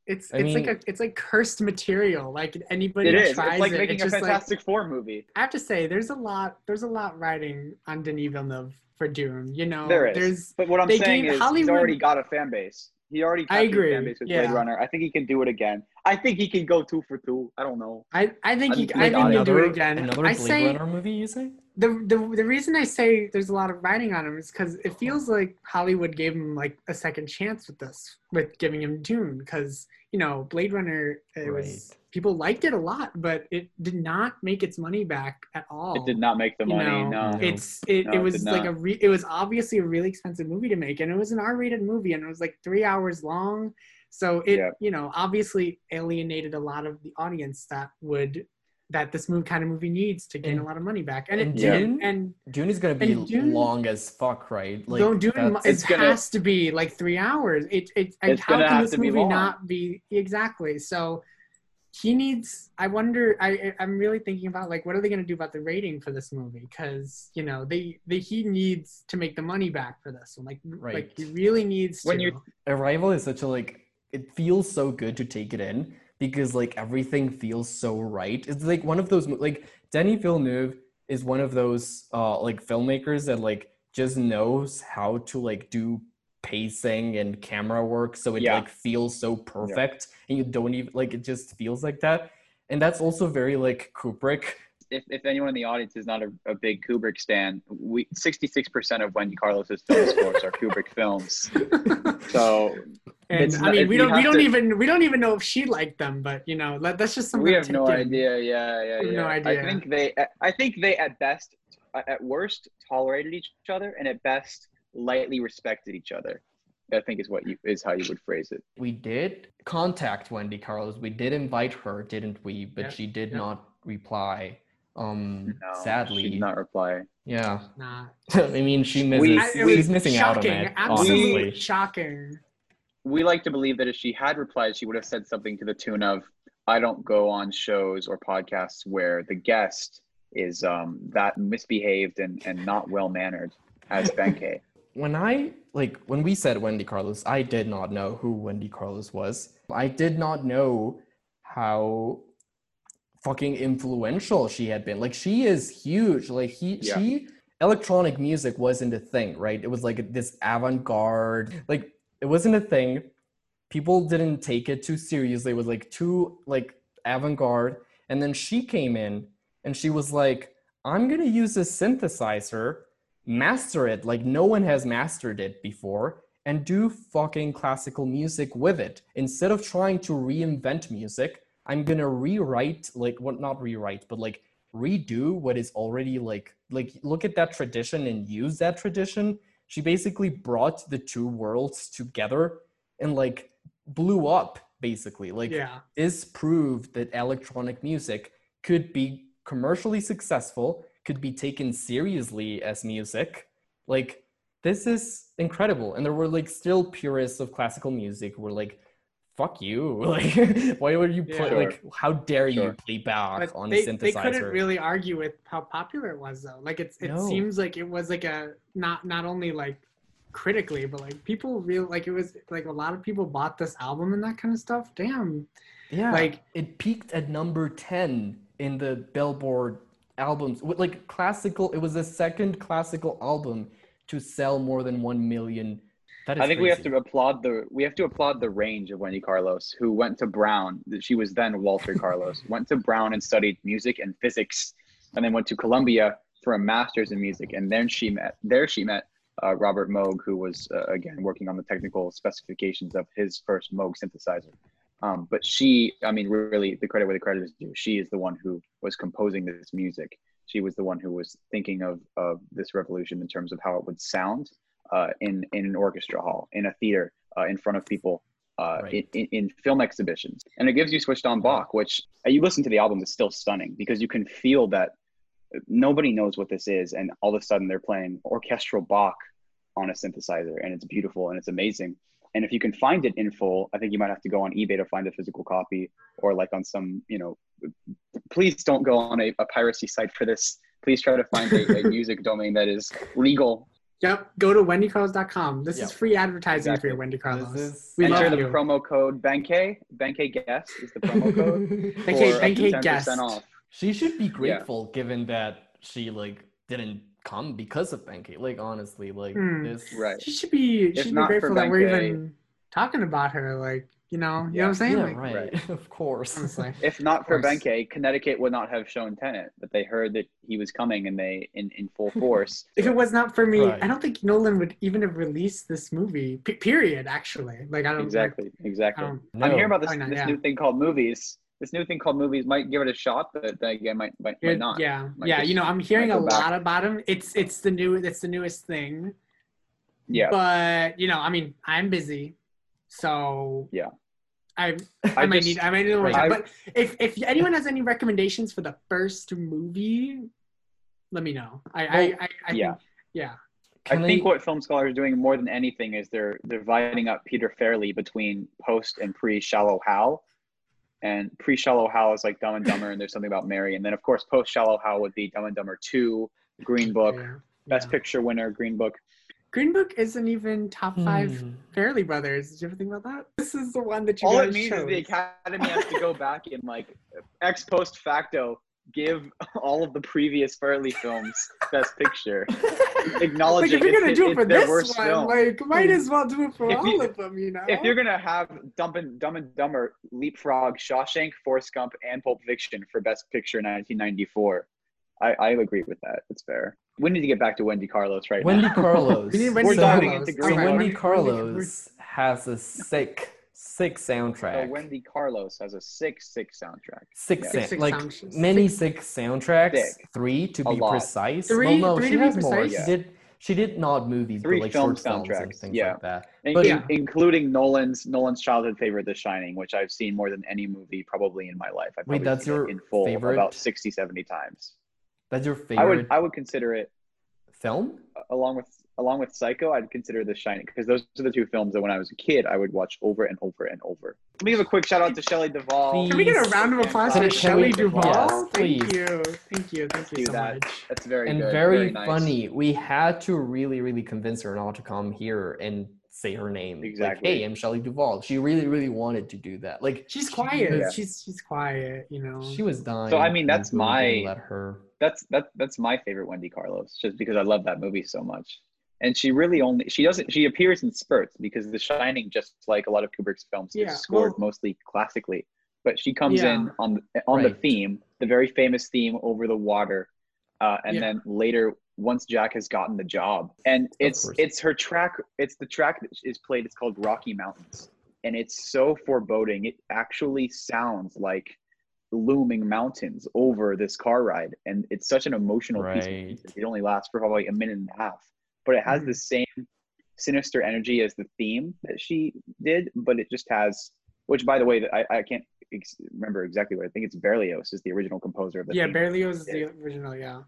Speaker 2: It's
Speaker 1: I
Speaker 2: it's like a it's like cursed material. Like anybody
Speaker 3: it
Speaker 2: that
Speaker 3: is.
Speaker 2: tries
Speaker 3: it's like
Speaker 2: it,
Speaker 3: making
Speaker 2: it's
Speaker 3: a
Speaker 2: just like
Speaker 3: fantastic four movie.
Speaker 2: I have to say, there's a lot there's a lot riding on Denis Villeneuve for Dune. You know,
Speaker 3: There is.
Speaker 2: there's
Speaker 3: But what I'm saying is
Speaker 2: Hollywood-
Speaker 3: he's already got a fan base. He already
Speaker 2: I
Speaker 3: captured a
Speaker 2: agree,
Speaker 3: fan base with
Speaker 2: yeah.
Speaker 3: Blade Runner. I think he can do it again. I think he can go two for two. I don't know.
Speaker 2: I, I think he,
Speaker 3: Like
Speaker 2: I think he'll do it again.
Speaker 1: another
Speaker 2: I
Speaker 1: Blade
Speaker 2: say
Speaker 1: Runner movie. You say?
Speaker 2: the, the the reason I say there's a lot of writing on him is because it feels like Hollywood gave him like a second chance with this, with giving him Dune, because you know Blade Runner uh, it was people liked it a lot, but it did not make its money back at all.
Speaker 3: It did not make the
Speaker 2: You
Speaker 3: money.
Speaker 2: know,
Speaker 3: no.
Speaker 1: No.
Speaker 2: It's it,
Speaker 3: No,
Speaker 2: it
Speaker 3: it
Speaker 2: was
Speaker 3: did
Speaker 2: like a re- it was obviously a really expensive movie to make, and it was an R-rated movie, and it was like three hours long. So it
Speaker 3: Yeah.
Speaker 2: you know obviously alienated a lot of the audience that would that this movie kind of movie needs to gain
Speaker 1: And-
Speaker 2: a lot of money back, and it
Speaker 1: and
Speaker 2: did.
Speaker 1: Dune?
Speaker 2: And
Speaker 1: Dune is gonna be
Speaker 2: Dune-
Speaker 1: long as fuck, right? Like
Speaker 2: Don't Dune
Speaker 1: that's-
Speaker 2: it
Speaker 3: It's gonna-
Speaker 2: has to be like three hours. It it and
Speaker 3: It's
Speaker 2: how
Speaker 3: gonna
Speaker 2: can
Speaker 3: have
Speaker 2: this
Speaker 3: to be
Speaker 2: movie not be exactly so? He needs. I wonder. I I'm really thinking about like what are they going to do about the rating for this movie? Because you know they they he needs to make the money back for this one. Like like he really needs
Speaker 3: When
Speaker 2: to.
Speaker 3: you-
Speaker 1: Arrival is such a like it feels so good to take it in because like everything feels so right. It's like one of those like Denis Villeneuve is one of those uh like filmmakers that like just knows how to like do pacing and camera work so it
Speaker 3: Yeah.
Speaker 1: like feels so perfect and you don't even like it just feels like that. And that's also very like Kubrick.
Speaker 3: If, if anyone in the audience is not a, a big Kubrick stan, we 66% of Wendy Carlos's film scores are Kubrick films. *laughs* So
Speaker 2: and I mean, we don't we
Speaker 3: have
Speaker 2: don't
Speaker 3: to-
Speaker 2: even we don't even know if she liked them, but you know that, that's just something.
Speaker 3: we have no
Speaker 2: in.
Speaker 3: idea. Yeah, yeah,
Speaker 2: We have
Speaker 3: yeah.
Speaker 2: no
Speaker 3: I think they, I think they at best, uh, at worst, tolerated each other, and at best, lightly respected each other. I think is what you is how you would phrase it.
Speaker 1: We did contact Wendy Carlos. We did invite her, didn't we? But
Speaker 2: Yep,
Speaker 1: she did
Speaker 2: yep.
Speaker 1: not reply. Um
Speaker 3: No,
Speaker 1: sadly.
Speaker 3: she did not reply.
Speaker 1: Yeah.
Speaker 2: Nah. *laughs*
Speaker 1: I mean, she misses.
Speaker 3: We-
Speaker 2: I-
Speaker 1: she's
Speaker 2: was
Speaker 1: missing out on
Speaker 2: shocking,
Speaker 1: it.
Speaker 2: Absolutely
Speaker 1: Honestly,
Speaker 2: shocking.
Speaker 3: We like to believe that if she had replied, she would have said something to the tune of, "I don't go on shows or podcasts where the guest is um, that misbehaved and, and not well mannered as *laughs* Benkei."
Speaker 1: when I like when we said Wendy Carlos, I did not know who Wendy Carlos was. I did not know how fucking influential she had been. Like she is huge. Like he
Speaker 3: Yeah.
Speaker 1: she electronic music wasn't a thing, right? It was like this avant-garde. Like it wasn't a thing. People didn't take it too seriously. It was like too like avant-garde. And then she came in and she was like, I'm gonna use a synthesizer, master it like no one has mastered it before, and do fucking classical music with it. Instead of trying to reinvent music, I'm gonna rewrite like what not rewrite, but like redo what is already like like look at that tradition and use that tradition. She basically brought the two worlds together and like blew up basically. Like
Speaker 2: Yeah.
Speaker 1: is proved that electronic music could be commercially successful, could be taken seriously as music. Like this is incredible. And there were like still purists of classical music who were like, fuck you. *laughs* Like *laughs* why would you play
Speaker 2: Yeah.
Speaker 1: like how dare you
Speaker 3: Sure.
Speaker 1: play Bach
Speaker 2: But
Speaker 1: on
Speaker 2: they,
Speaker 1: a synthesizer?
Speaker 2: they couldn't really argue with how popular it was though. Like it's it
Speaker 1: No.
Speaker 2: seems like it was like a not not only like critically, but like people real like it was like a lot of people bought this album and that kind of stuff. Damn.
Speaker 1: Yeah,
Speaker 2: Like-
Speaker 1: it peaked at number ten in the Billboard albums. With like classical, it was the second classical album to sell more than one million.
Speaker 3: I think we have to applaud the we have to applaud the range of Wendy Carlos, who went to Brown. She was then Walter Carlos. Went to Brown and studied music and physics, and then went to Columbia for a master's in music. And then she met there she met uh, Robert Moog, who was uh, again working on the technical specifications of his first Moog synthesizer. Um, but she, I mean, really, the credit where the credit is due. She is the one who was composing this music. She was the one who was thinking of of this revolution in terms of how it would sound uh, in in an orchestra hall, in a theater, uh, in front of people, uh,
Speaker 1: Right.
Speaker 3: in, in, film exhibitions, and it gives you switched on Bach, which uh, you listen to the album, it's still stunning because you can feel that nobody knows what this is, and all of a sudden they're playing orchestral Bach on a synthesizer, and it's beautiful and it's amazing. And if you can find it in full, I think you might have to go on eBay to find a physical copy, or like on some, you know, please don't go on a, a piracy site for this. Please try to find a, a *laughs* music domain that is legal
Speaker 2: Yep. Go to wendycarlos.com. This
Speaker 1: Yep.
Speaker 2: is free advertising
Speaker 3: Exactly.
Speaker 2: for your Wendy Carlos.
Speaker 1: This is
Speaker 2: We
Speaker 3: Enter
Speaker 2: love
Speaker 3: the
Speaker 2: you.
Speaker 3: promo code Benkei. Benkei Guest is the promo code. *laughs*
Speaker 2: Benkei-
Speaker 3: for up to
Speaker 2: Benkei
Speaker 3: 10%
Speaker 2: Guest.
Speaker 3: off.
Speaker 1: She should be grateful given that she like didn't come because of Benkei. Like honestly, like
Speaker 2: Hmm.
Speaker 1: this
Speaker 3: Right.
Speaker 2: She should be. She should be grateful that we're even talking about her. Like You know, you
Speaker 3: Yeah.
Speaker 2: know what I'm saying?
Speaker 1: Yeah,
Speaker 2: Like,
Speaker 1: right.
Speaker 3: Right. *laughs*
Speaker 1: of course.
Speaker 2: honestly.
Speaker 3: If not for
Speaker 2: course.
Speaker 3: Benkei, Connecticut would not have shown Tenet, but they heard that he was coming and they in, in full *laughs* force.
Speaker 2: If it was not for me,
Speaker 1: Right.
Speaker 2: I don't think Nolan would even have released this movie. P- period. Actually, like I don't
Speaker 3: exactly,
Speaker 2: Like,
Speaker 3: exactly.
Speaker 2: don't.
Speaker 3: I'm
Speaker 1: No.
Speaker 3: hearing about this,
Speaker 2: not,
Speaker 3: this
Speaker 2: yeah.
Speaker 3: new thing called movies. This new thing called movies might give it a shot, but then again, might might, might not.
Speaker 2: Yeah,
Speaker 3: Might
Speaker 2: yeah.
Speaker 3: just-
Speaker 2: You know, I'm hearing a
Speaker 3: back.
Speaker 2: lot about him. It's it's the new it's the newest thing.
Speaker 3: Yeah.
Speaker 2: But you know, I mean, I'm busy, so
Speaker 3: Yeah.
Speaker 2: I I,
Speaker 3: I
Speaker 2: might
Speaker 3: just-
Speaker 2: need I might need more
Speaker 3: I-
Speaker 2: time. But if if anyone has any recommendations for the first movie, let me know. I I
Speaker 1: Well,
Speaker 2: I, I
Speaker 3: yeah.
Speaker 2: think, yeah.
Speaker 1: Can
Speaker 3: I think what film scholars are doing more than anything is they're they're dividing up Peter Farrelly between post and pre Shallow Hal. And pre Shallow Hal is like Dumb and Dumber, and there's something about Mary. And then of course post Shallow Hal would be Dumb and Dumber Two, Green Book,
Speaker 2: yeah,
Speaker 3: Best
Speaker 2: yeah.
Speaker 3: Picture winner, Green Book.
Speaker 2: Green Book isn't even top five
Speaker 1: Hmm.
Speaker 2: Farrelly Brothers. Did you ever think about that? This is the one that you
Speaker 3: All
Speaker 2: guys
Speaker 3: it means
Speaker 2: chose.
Speaker 3: is the Academy has to go *laughs* back and like ex post facto give all of the previous Farrelly films Best Picture, *laughs*
Speaker 2: like
Speaker 3: acknowledging
Speaker 2: if you're gonna do it for
Speaker 3: their
Speaker 2: this one,
Speaker 3: film.
Speaker 2: like might as well do it for
Speaker 3: If
Speaker 2: all
Speaker 3: you-
Speaker 2: of them, you know.
Speaker 3: if you're gonna have Dumb and Dumb and Dumber leapfrog Shawshank, Forrest Gump, and Pulp Fiction for Best Picture in 1994, I, I agree with that. It's fair. We need to get back to Wendy Carlos right now.
Speaker 1: Wendy
Speaker 3: now.
Speaker 1: Carlos. *laughs*
Speaker 2: we Wendy
Speaker 3: We're diving
Speaker 2: Carlos.
Speaker 3: into
Speaker 1: so
Speaker 3: Green
Speaker 2: Alright,
Speaker 3: Book.
Speaker 1: Wendy
Speaker 2: Wendy-
Speaker 1: Carlos has a sick, sick
Speaker 3: So
Speaker 1: soundtrack.
Speaker 3: Wendy Carlos has a six six soundtrack.
Speaker 1: Six,
Speaker 3: Yeah.
Speaker 1: sound-
Speaker 2: Six
Speaker 1: like
Speaker 2: sound-
Speaker 1: many
Speaker 2: six-
Speaker 1: six soundtracks.
Speaker 3: Sick.
Speaker 1: Three to
Speaker 3: A
Speaker 1: be
Speaker 3: lot.
Speaker 1: precise.
Speaker 2: Three-
Speaker 1: well, no,
Speaker 2: three
Speaker 1: she
Speaker 2: to be
Speaker 1: has more.
Speaker 2: precise?
Speaker 1: She did. She did not movies,
Speaker 3: Three
Speaker 1: but like
Speaker 3: film
Speaker 1: short films and
Speaker 3: soundtracks,
Speaker 1: things
Speaker 3: yeah.
Speaker 1: like that.
Speaker 3: In-
Speaker 1: But-
Speaker 3: in-
Speaker 2: Yeah.
Speaker 3: including Nolan's Nolan's childhood favorite, The Shining, which I've seen more than any movie probably in my life. I've
Speaker 1: Wait,
Speaker 3: probably
Speaker 1: that's
Speaker 3: seen it
Speaker 1: your
Speaker 3: in full
Speaker 1: favorite?
Speaker 3: about 60, 70 times.
Speaker 1: That's your favorite
Speaker 3: I would I would consider it
Speaker 1: film?
Speaker 3: along with along with Psycho, I'd consider The Shining because those are the two films that when I was a kid I would watch over and over and over. Let me give a quick shout out to Shelley Duvall.
Speaker 2: Can we get a round of applause for
Speaker 1: we- can
Speaker 2: Shelley
Speaker 1: we-
Speaker 2: Duvall?
Speaker 1: yes,
Speaker 2: thank
Speaker 1: please.
Speaker 2: you, thank you, thank you so
Speaker 3: that.
Speaker 2: much.
Speaker 3: That's very
Speaker 1: and
Speaker 3: good.
Speaker 1: very,
Speaker 3: nice.
Speaker 1: funny. We had to really, really convince her not to come here and say her name.
Speaker 3: Exactly.
Speaker 1: Like, hey, I'm Shelley Duvall. She really, really wanted to do that. Like
Speaker 2: She's
Speaker 1: she
Speaker 2: quiet.
Speaker 1: was-
Speaker 3: Yeah.
Speaker 2: She's she's quiet. You know.
Speaker 1: She was dying.
Speaker 3: So, I mean, that's my-
Speaker 1: Let her.
Speaker 3: That's that that's my favorite Wendy Carlos, just because I love that movie so much. And she really only she doesn't she appears in spurts because The Shining, just like a lot of Kubrick's films,
Speaker 2: Yeah,
Speaker 3: is scored
Speaker 2: well-
Speaker 3: mostly classically. But she comes
Speaker 2: Yeah.
Speaker 3: in on the, on the theme, the very famous theme over the water, uh, and
Speaker 2: Yeah.
Speaker 3: then later once Jack has gotten the job, and it's it's her track. It's the track that is played. It's called Rocky Mountains, and it's so foreboding. It actually sounds like looming mountains over this car ride and it's such an emotional piece of
Speaker 1: Right.
Speaker 3: music. it only lasts for probably a minute and a half but it has
Speaker 2: Mhm.
Speaker 3: the same sinister energy as the theme that she did but it just has which by the way i, I can't ex- remember exactly what i think it's berlioz is the original composer of the
Speaker 2: yeah,
Speaker 3: theme.
Speaker 2: Berlioz is the original. Yeah.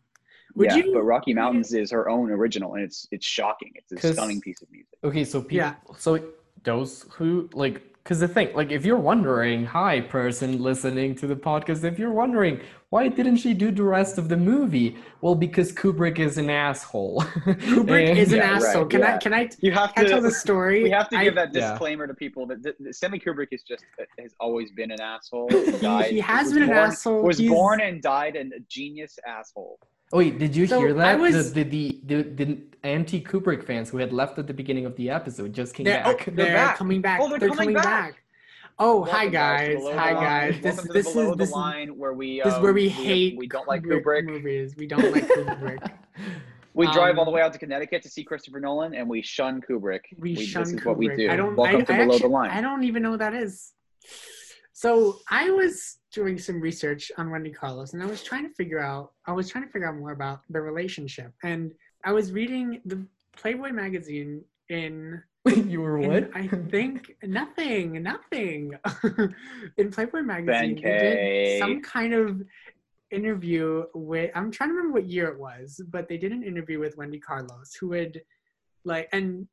Speaker 2: Would
Speaker 3: yeah,
Speaker 2: you?
Speaker 3: but rocky mountains is her own original and it's it's shocking it's a stunning piece of music
Speaker 1: Okay, so people,
Speaker 2: Yeah.
Speaker 1: so those who like, because the thing, like, if you're wondering, hi, person listening to the podcast, if you're wondering why didn't she do the rest of the movie, well, because Kubrick is an asshole.
Speaker 2: Kubrick
Speaker 1: And-
Speaker 2: is an
Speaker 3: Yeah, right,
Speaker 2: asshole. Can I? Can I?
Speaker 3: you have
Speaker 2: Can I tell the story?
Speaker 3: we have to
Speaker 2: I-
Speaker 3: give that
Speaker 1: Yeah.
Speaker 3: disclaimer to people that, that, that Stanley Kubrick is just has always been an asshole. *laughs* He, died,
Speaker 2: he has
Speaker 3: was
Speaker 2: been an asshole.
Speaker 3: Was
Speaker 2: He's-
Speaker 3: born and died a genius asshole.
Speaker 1: Oh, wait, did you
Speaker 2: So,
Speaker 1: hear
Speaker 2: I
Speaker 1: that?
Speaker 2: was-
Speaker 1: The, the, the, the, the anti Kubrick fans who had left at the beginning of the episode just came
Speaker 2: They're, oh,
Speaker 1: back.
Speaker 2: they're,
Speaker 3: back.
Speaker 2: coming back.
Speaker 3: Oh, they're
Speaker 2: they're
Speaker 3: coming
Speaker 2: coming
Speaker 3: back.
Speaker 2: back. Oh,
Speaker 3: Welcome,
Speaker 2: hi guys. Hi
Speaker 3: the Line.
Speaker 2: guys. This
Speaker 3: Welcome to
Speaker 2: this
Speaker 3: below
Speaker 2: is this
Speaker 3: the
Speaker 2: is
Speaker 3: line where we
Speaker 2: this is
Speaker 3: um,
Speaker 2: where we
Speaker 3: we,
Speaker 2: hate.
Speaker 3: we don't like Kubrick.
Speaker 2: movies. We don't like Kubrick. *laughs*
Speaker 3: We drive all
Speaker 2: Um,
Speaker 3: the way out to Connecticut to see Christopher Nolan, and we shun Kubrick.
Speaker 2: We, shun
Speaker 3: This is
Speaker 2: Kubrick.
Speaker 3: what we do.
Speaker 2: I don't.
Speaker 3: Welcome
Speaker 2: I,
Speaker 3: to
Speaker 2: I
Speaker 3: below
Speaker 2: actually,
Speaker 3: the line.
Speaker 2: I don't even know what that is. So I was doing some research on Wendy Carlos, and I was trying to figure out. I was trying to figure out more about the relationship, and I was reading the Playboy magazine in *laughs*
Speaker 1: you were what?
Speaker 2: I think nothing, nothing. *laughs* in Playboy magazine, they did some kind of interview with. I'm trying to remember what year it was, but they did an interview with Wendy Carlos, who had like, and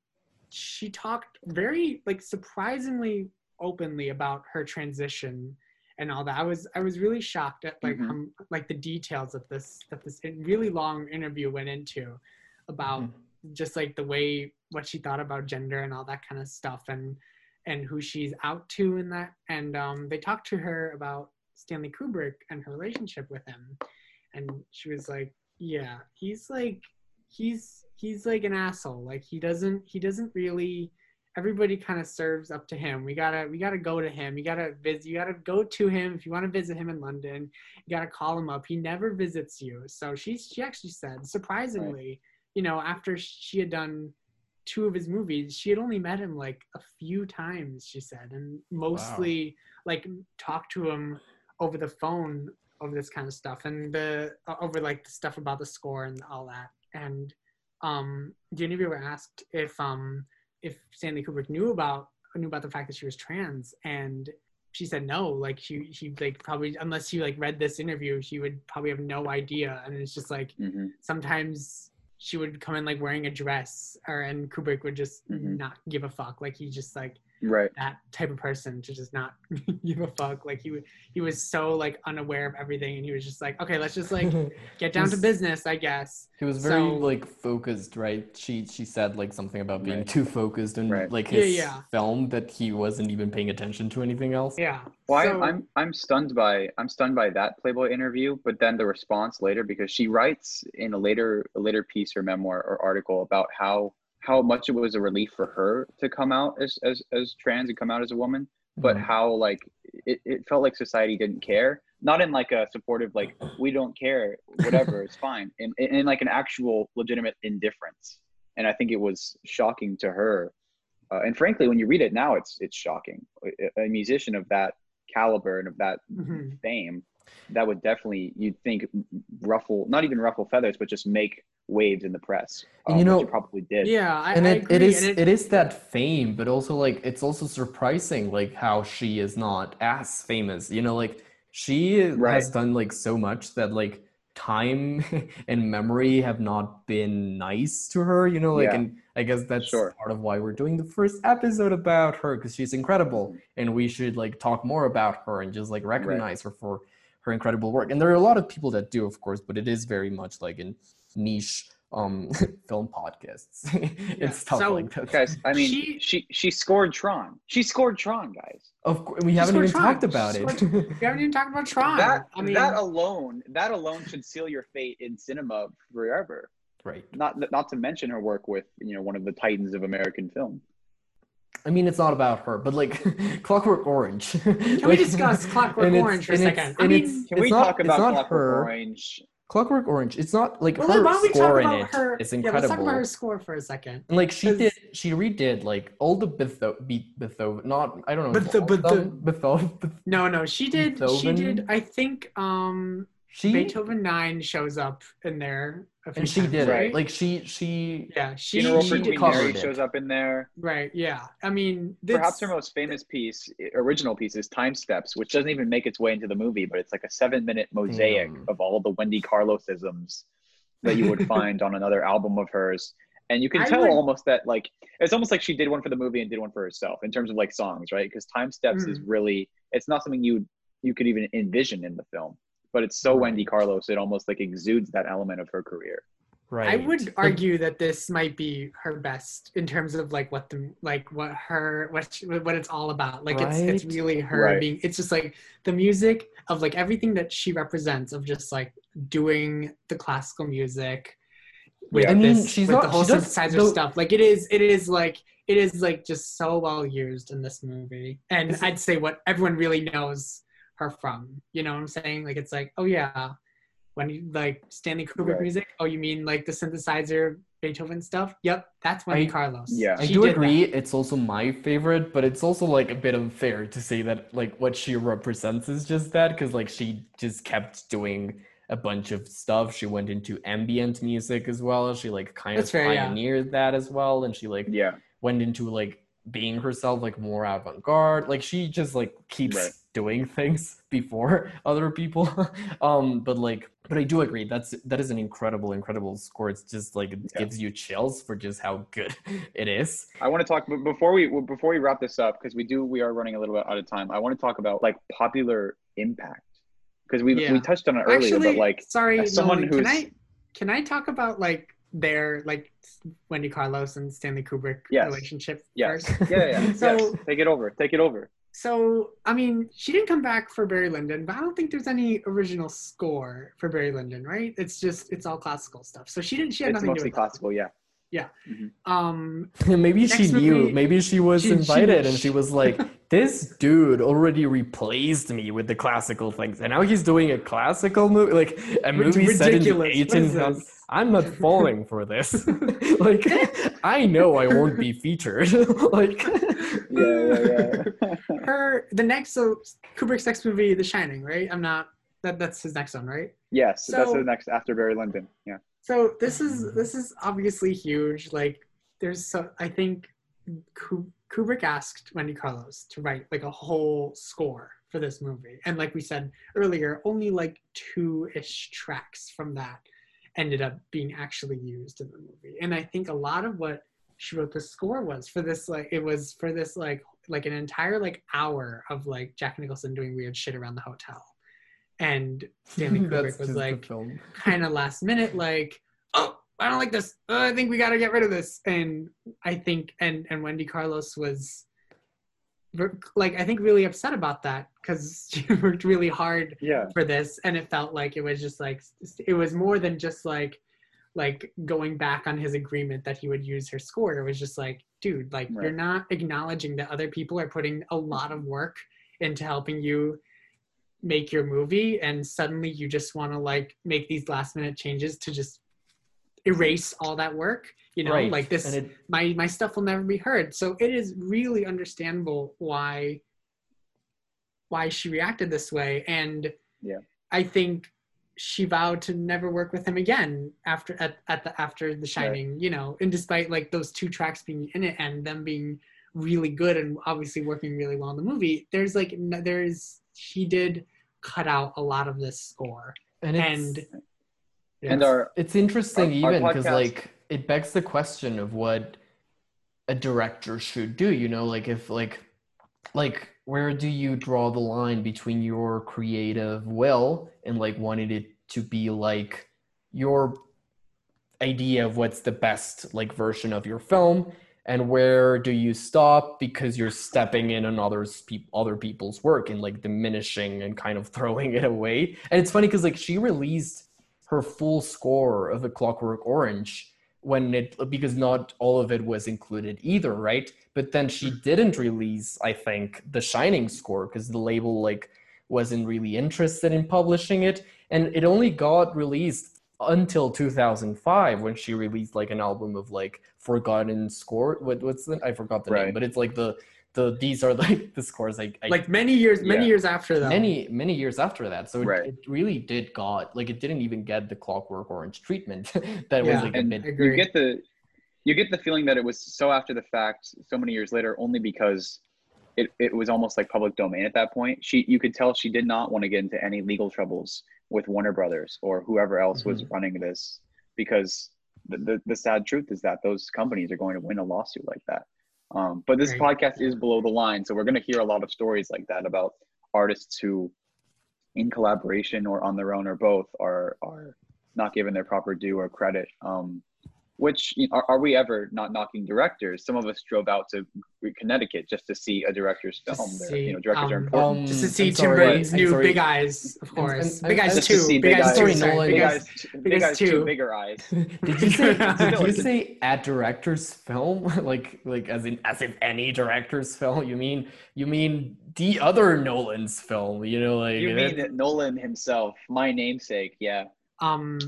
Speaker 2: she talked very like surprisingly openly about her transition and all that. I was I was really shocked at like
Speaker 3: Mhm.
Speaker 2: um, like the details that this that this really long interview went into about
Speaker 1: Mhm.
Speaker 2: just like the way what she thought about gender and all that kind of stuff and and who she's out to in that and um, they talked to her about stanley kubrick and her relationship with him and she was like yeah he's like he's he's like an asshole like he doesn't he doesn't really everybody kind of serves up to him. We gotta we gotta go to him. You gotta visit. You gotta go to him if you want to visit him in London. You gotta call him up. He never visits you. So she she actually said surprisingly, right. you know, after she had done two of his movies, she had only met him like a few times. She said, and mostly wow. like talked to him over the phone over this kind of stuff and the over like the stuff about the score and all that. And um, the interviewer asked if um if Stanley Kubrick knew about knew about the fact that she was trans, and she said no. Like she she like probably unless she like read this interview, she would probably have no idea. And it's just like mm-hmm. sometimes she would come in like wearing a dress, or and Kubrick would just mm-hmm. not give a fuck. Like he just like
Speaker 3: right
Speaker 2: that type of person to just not *laughs* give a fuck like he he was so like unaware of everything and he was just like okay let's just like *laughs* get down was, to business i guess
Speaker 1: he was very so, like focused right she she said like something about being right. too focused and right. like his yeah, yeah. film that he wasn't even paying attention to anything else
Speaker 2: yeah
Speaker 3: well so, I'm, I'm stunned by i'm stunned by that playboy interview but then the response later because she writes in a later a later piece or memoir or article about how how much it was a relief for her to come out as as, as trans and come out as a woman but mm-hmm. how like it, it felt like society didn't care. Not in like a supportive like we don't care whatever it's *laughs* fine. In, in like an actual legitimate indifference. And i think it was shocking to her. Uh, and frankly when you read it now it's it's shocking. A, a musician of that caliber and of that mm-hmm. fame that would definitely you'd think ruffle not even ruffle feathers but just make waves in the press.
Speaker 1: Um, you know,
Speaker 3: probably did.
Speaker 2: Yeah, I,
Speaker 1: and
Speaker 2: it,
Speaker 1: it is it, it is that fame, but also like it's also surprising like how she is not as famous. You know, like she right. has done like so much that like time *laughs* and memory have not been nice to her. You know, like yeah. and I guess that's sure. part of why we're doing the first episode about her because she's incredible, mm-hmm. and we should like talk more about her and just like recognize right. her for her incredible work. And there are a lot of people that do, of course, but it is very much like in niche um *laughs* film podcasts. *laughs* it's tough so, like that.
Speaker 3: Guys, I mean she, she she scored Tron. She scored Tron, guys.
Speaker 1: Of course, we she haven't even Tron. talked about
Speaker 2: she
Speaker 1: it.
Speaker 2: Scored, we haven't even talked about Tron.
Speaker 3: That I mean that alone, that alone should seal your fate in cinema forever.
Speaker 1: Right.
Speaker 3: Not not to mention her work with, you know, one of the titans of American film.
Speaker 1: I mean, it's not about her, but like *laughs* Clockwork Orange.
Speaker 2: Can like, we discuss *laughs* Clockwork Orange for a second?
Speaker 3: I mean, can we not, talk about Clockwork her. Orange
Speaker 1: Clockwork Orange. It's not like well, her score in it her, is incredible. Yeah, let's
Speaker 2: talk about her score for a second.
Speaker 1: And like she did, she redid like all the Beethoven, Beethoven not I don't know. But the, but the,
Speaker 2: Beethoven. No, no, she did. Beethoven? She did. I think um she Beethoven Nine shows up in there
Speaker 1: and she times, did right? it. Like she, she,
Speaker 2: yeah, she,
Speaker 3: she, she covered it. shows up in there.
Speaker 2: Right. Yeah. I mean,
Speaker 3: perhaps her most famous piece, original piece, is Time Steps, which doesn't even make its way into the movie, but it's like a seven-minute mosaic mm. of all the Wendy Carlosisms that you would *laughs* find on another album of hers. And you can tell would... almost that like it's almost like she did one for the movie and did one for herself in terms of like songs, right? Because Time Steps mm. is really it's not something you you could even envision in the film but it's so Wendy Carlos, it almost like exudes that element of her career.
Speaker 2: Right. I would argue that this might be her best in terms of like what the like what her what she, what it's all about. Like right. it's it's really her right. being. It's just like the music of like everything that she represents of just like doing the classical music with yeah. I mean, this she's with not, the whole synthesizer stuff. Like it is it is like it is like just so well used in this movie. And I'd say what everyone really knows her from. You know what I'm saying? Like it's like, oh yeah, when you like Stanley Kubrick right. music. Oh, you mean like the synthesizer Beethoven stuff? Yep, that's Wendy I, Carlos.
Speaker 1: Yeah, she I do agree. That. It's also my favorite, but it's also like a bit unfair to say that like what she represents is just that because like she just kept doing a bunch of stuff. She went into ambient music as well. She like kind That's of fair, pioneered yeah. that as well, and she like
Speaker 3: yeah
Speaker 1: went into like being herself like more avant-garde. Like she just like keeps right doing things *laughs* before other people. *laughs* um, but like, but I do agree that's that is an incredible, incredible score. It's just like it yeah. gives you chills for just how good *laughs* it is.
Speaker 3: I want to talk before we before we wrap this up because we do we are running a little bit out of time. I want to talk about like popular impact because we yeah. we touched on it earlier. Actually, but like,
Speaker 2: sorry, someone who can I can I talk about like their like Wendy Carlos and Stanley Kubrick yes. relationship
Speaker 3: yes. first? Yeah, yeah. *laughs* so yes. take it over. Take it over.
Speaker 2: So, I mean, she didn't come back for Barry Lyndon, but I don't think there's any original score for Barry Lyndon, right? It's just it's all classical stuff. So she didn't. She had
Speaker 3: it's
Speaker 2: nothing
Speaker 3: mostly
Speaker 2: to do with
Speaker 3: classical,
Speaker 2: that.
Speaker 3: yeah.
Speaker 2: Yeah.
Speaker 3: Mhm.
Speaker 2: Um, *laughs*
Speaker 1: Maybe she
Speaker 2: Next
Speaker 1: knew.
Speaker 2: movie-
Speaker 1: Maybe she was
Speaker 2: she- she-
Speaker 1: invited and she was like, *laughs* this dude already replaced me with the classical things. And now he's doing a classical movie, like a movie set in the
Speaker 2: ridiculous. What is
Speaker 1: 1800s. I'm not falling for this. *laughs* like, I know I won't be featured. like,
Speaker 3: Yeah, yeah, yeah.
Speaker 2: her the next so Kubrick's next movie, The Shining, right? I'm not that that's his next one, right?
Speaker 3: yes, that's the next after Barry Lyndon. Yeah.
Speaker 2: So this is this is obviously huge. Like there's so I think Kubrick asked Wendy Carlos to write like a whole score for this movie, and like we said earlier, only like two ish tracks from that ended up being actually used in the movie. And I think a lot of what she wrote the score was for this like it was for this like like an entire like hour of like Jack Nicholson doing weird shit around the hotel. And Stanley *laughs* Kubrick was like, *laughs* kind of last minute like oh i don't like this oh, i think we got to get rid of this and i think and and wendy carlos was like i think really upset about that because *laughs* she worked really hard
Speaker 3: Yeah.
Speaker 2: for this and it felt like it was just like it was more than just like like going back on his agreement that he would use her score it was just like dude like
Speaker 3: Right.
Speaker 2: you're not acknowledging that other people are putting a lot of work into helping you make your movie and suddenly you just want to like make these last minute changes to just erase all that work you know
Speaker 1: right.
Speaker 2: like this
Speaker 1: it,
Speaker 2: my my stuff will never be heard so it is really understandable why why she reacted this way and
Speaker 3: Yeah.
Speaker 2: i think she vowed to never work with him again after at, at the after the shining you know and despite like those two tracks being in it and them being really good and obviously working really well in the movie there's like n- there's she did cut out a lot of this score.
Speaker 1: And, it's,
Speaker 2: and
Speaker 3: And our
Speaker 1: it's interesting
Speaker 3: our- our
Speaker 1: even because like it begs the question of what a director should do you know like if like like where do you draw the line between your creative will and like wanting it to be like your idea of what's the best like version of your film and where do you stop? Because you're stepping in on others peop other people's work and like diminishing and kind of *laughs* throwing it away. And it's funny because like she released her full score of a clockwork orange when it because not all of it was included either right? But then she mm. didn't release i think the shining score because the label like wasn't really interested in publishing it. And it only got released until 2005 when she released like an album of like forgotten score what, what's the i forgot the name but it's like the the these are like *laughs* the scores like I
Speaker 2: like many years many
Speaker 3: Yeah.
Speaker 2: years after that
Speaker 1: many many years after that so it,
Speaker 3: Right.
Speaker 1: it really did got like it didn't even get the clockwork orange treatment *laughs* that
Speaker 2: Yeah.
Speaker 1: was like a
Speaker 3: and
Speaker 1: bit
Speaker 2: I
Speaker 3: you get the you get the feeling that it was so after the fact so many years later only because it, it was almost like public domain at that point. She you could tell she did not want to get into any legal troubles with warner brothers or whoever else was running this because the, the, the sad truth is that those companies are going to win a lawsuit like that. Um, but this
Speaker 2: Right.
Speaker 3: podcast is below the line so we're going to hear a lot of stories like that about artists who in collaboration or on their own or both are are not given their proper due or credit. Um, which you know, are, are we ever not knocking directors some of us drove out to connecticut just to see a director's film
Speaker 2: to
Speaker 3: They're- you know
Speaker 2: see,
Speaker 3: directors are
Speaker 2: um,
Speaker 3: important
Speaker 2: just to
Speaker 1: Um,
Speaker 2: see
Speaker 1: I'm
Speaker 2: Tim Burton's new
Speaker 1: sorry.
Speaker 2: Big Eyes, of
Speaker 1: And-
Speaker 2: course.
Speaker 1: and-
Speaker 2: Big
Speaker 1: and-
Speaker 2: Eyes
Speaker 3: just
Speaker 2: two. Big,
Speaker 3: big
Speaker 2: Eyes
Speaker 3: eyes,
Speaker 2: two.
Speaker 1: Sorry,
Speaker 2: Sorry, Big
Speaker 3: big.
Speaker 2: Eyes.
Speaker 3: eyes, big
Speaker 2: Big Eyes
Speaker 3: eyes two
Speaker 2: two.
Speaker 3: bigger eyes
Speaker 1: did you say *laughs* did you say at director's film *laughs* like like as in as if any director's film you mean you mean the other nolan's film you know like
Speaker 3: you mean that nolan himself my namesake yeah
Speaker 2: Um,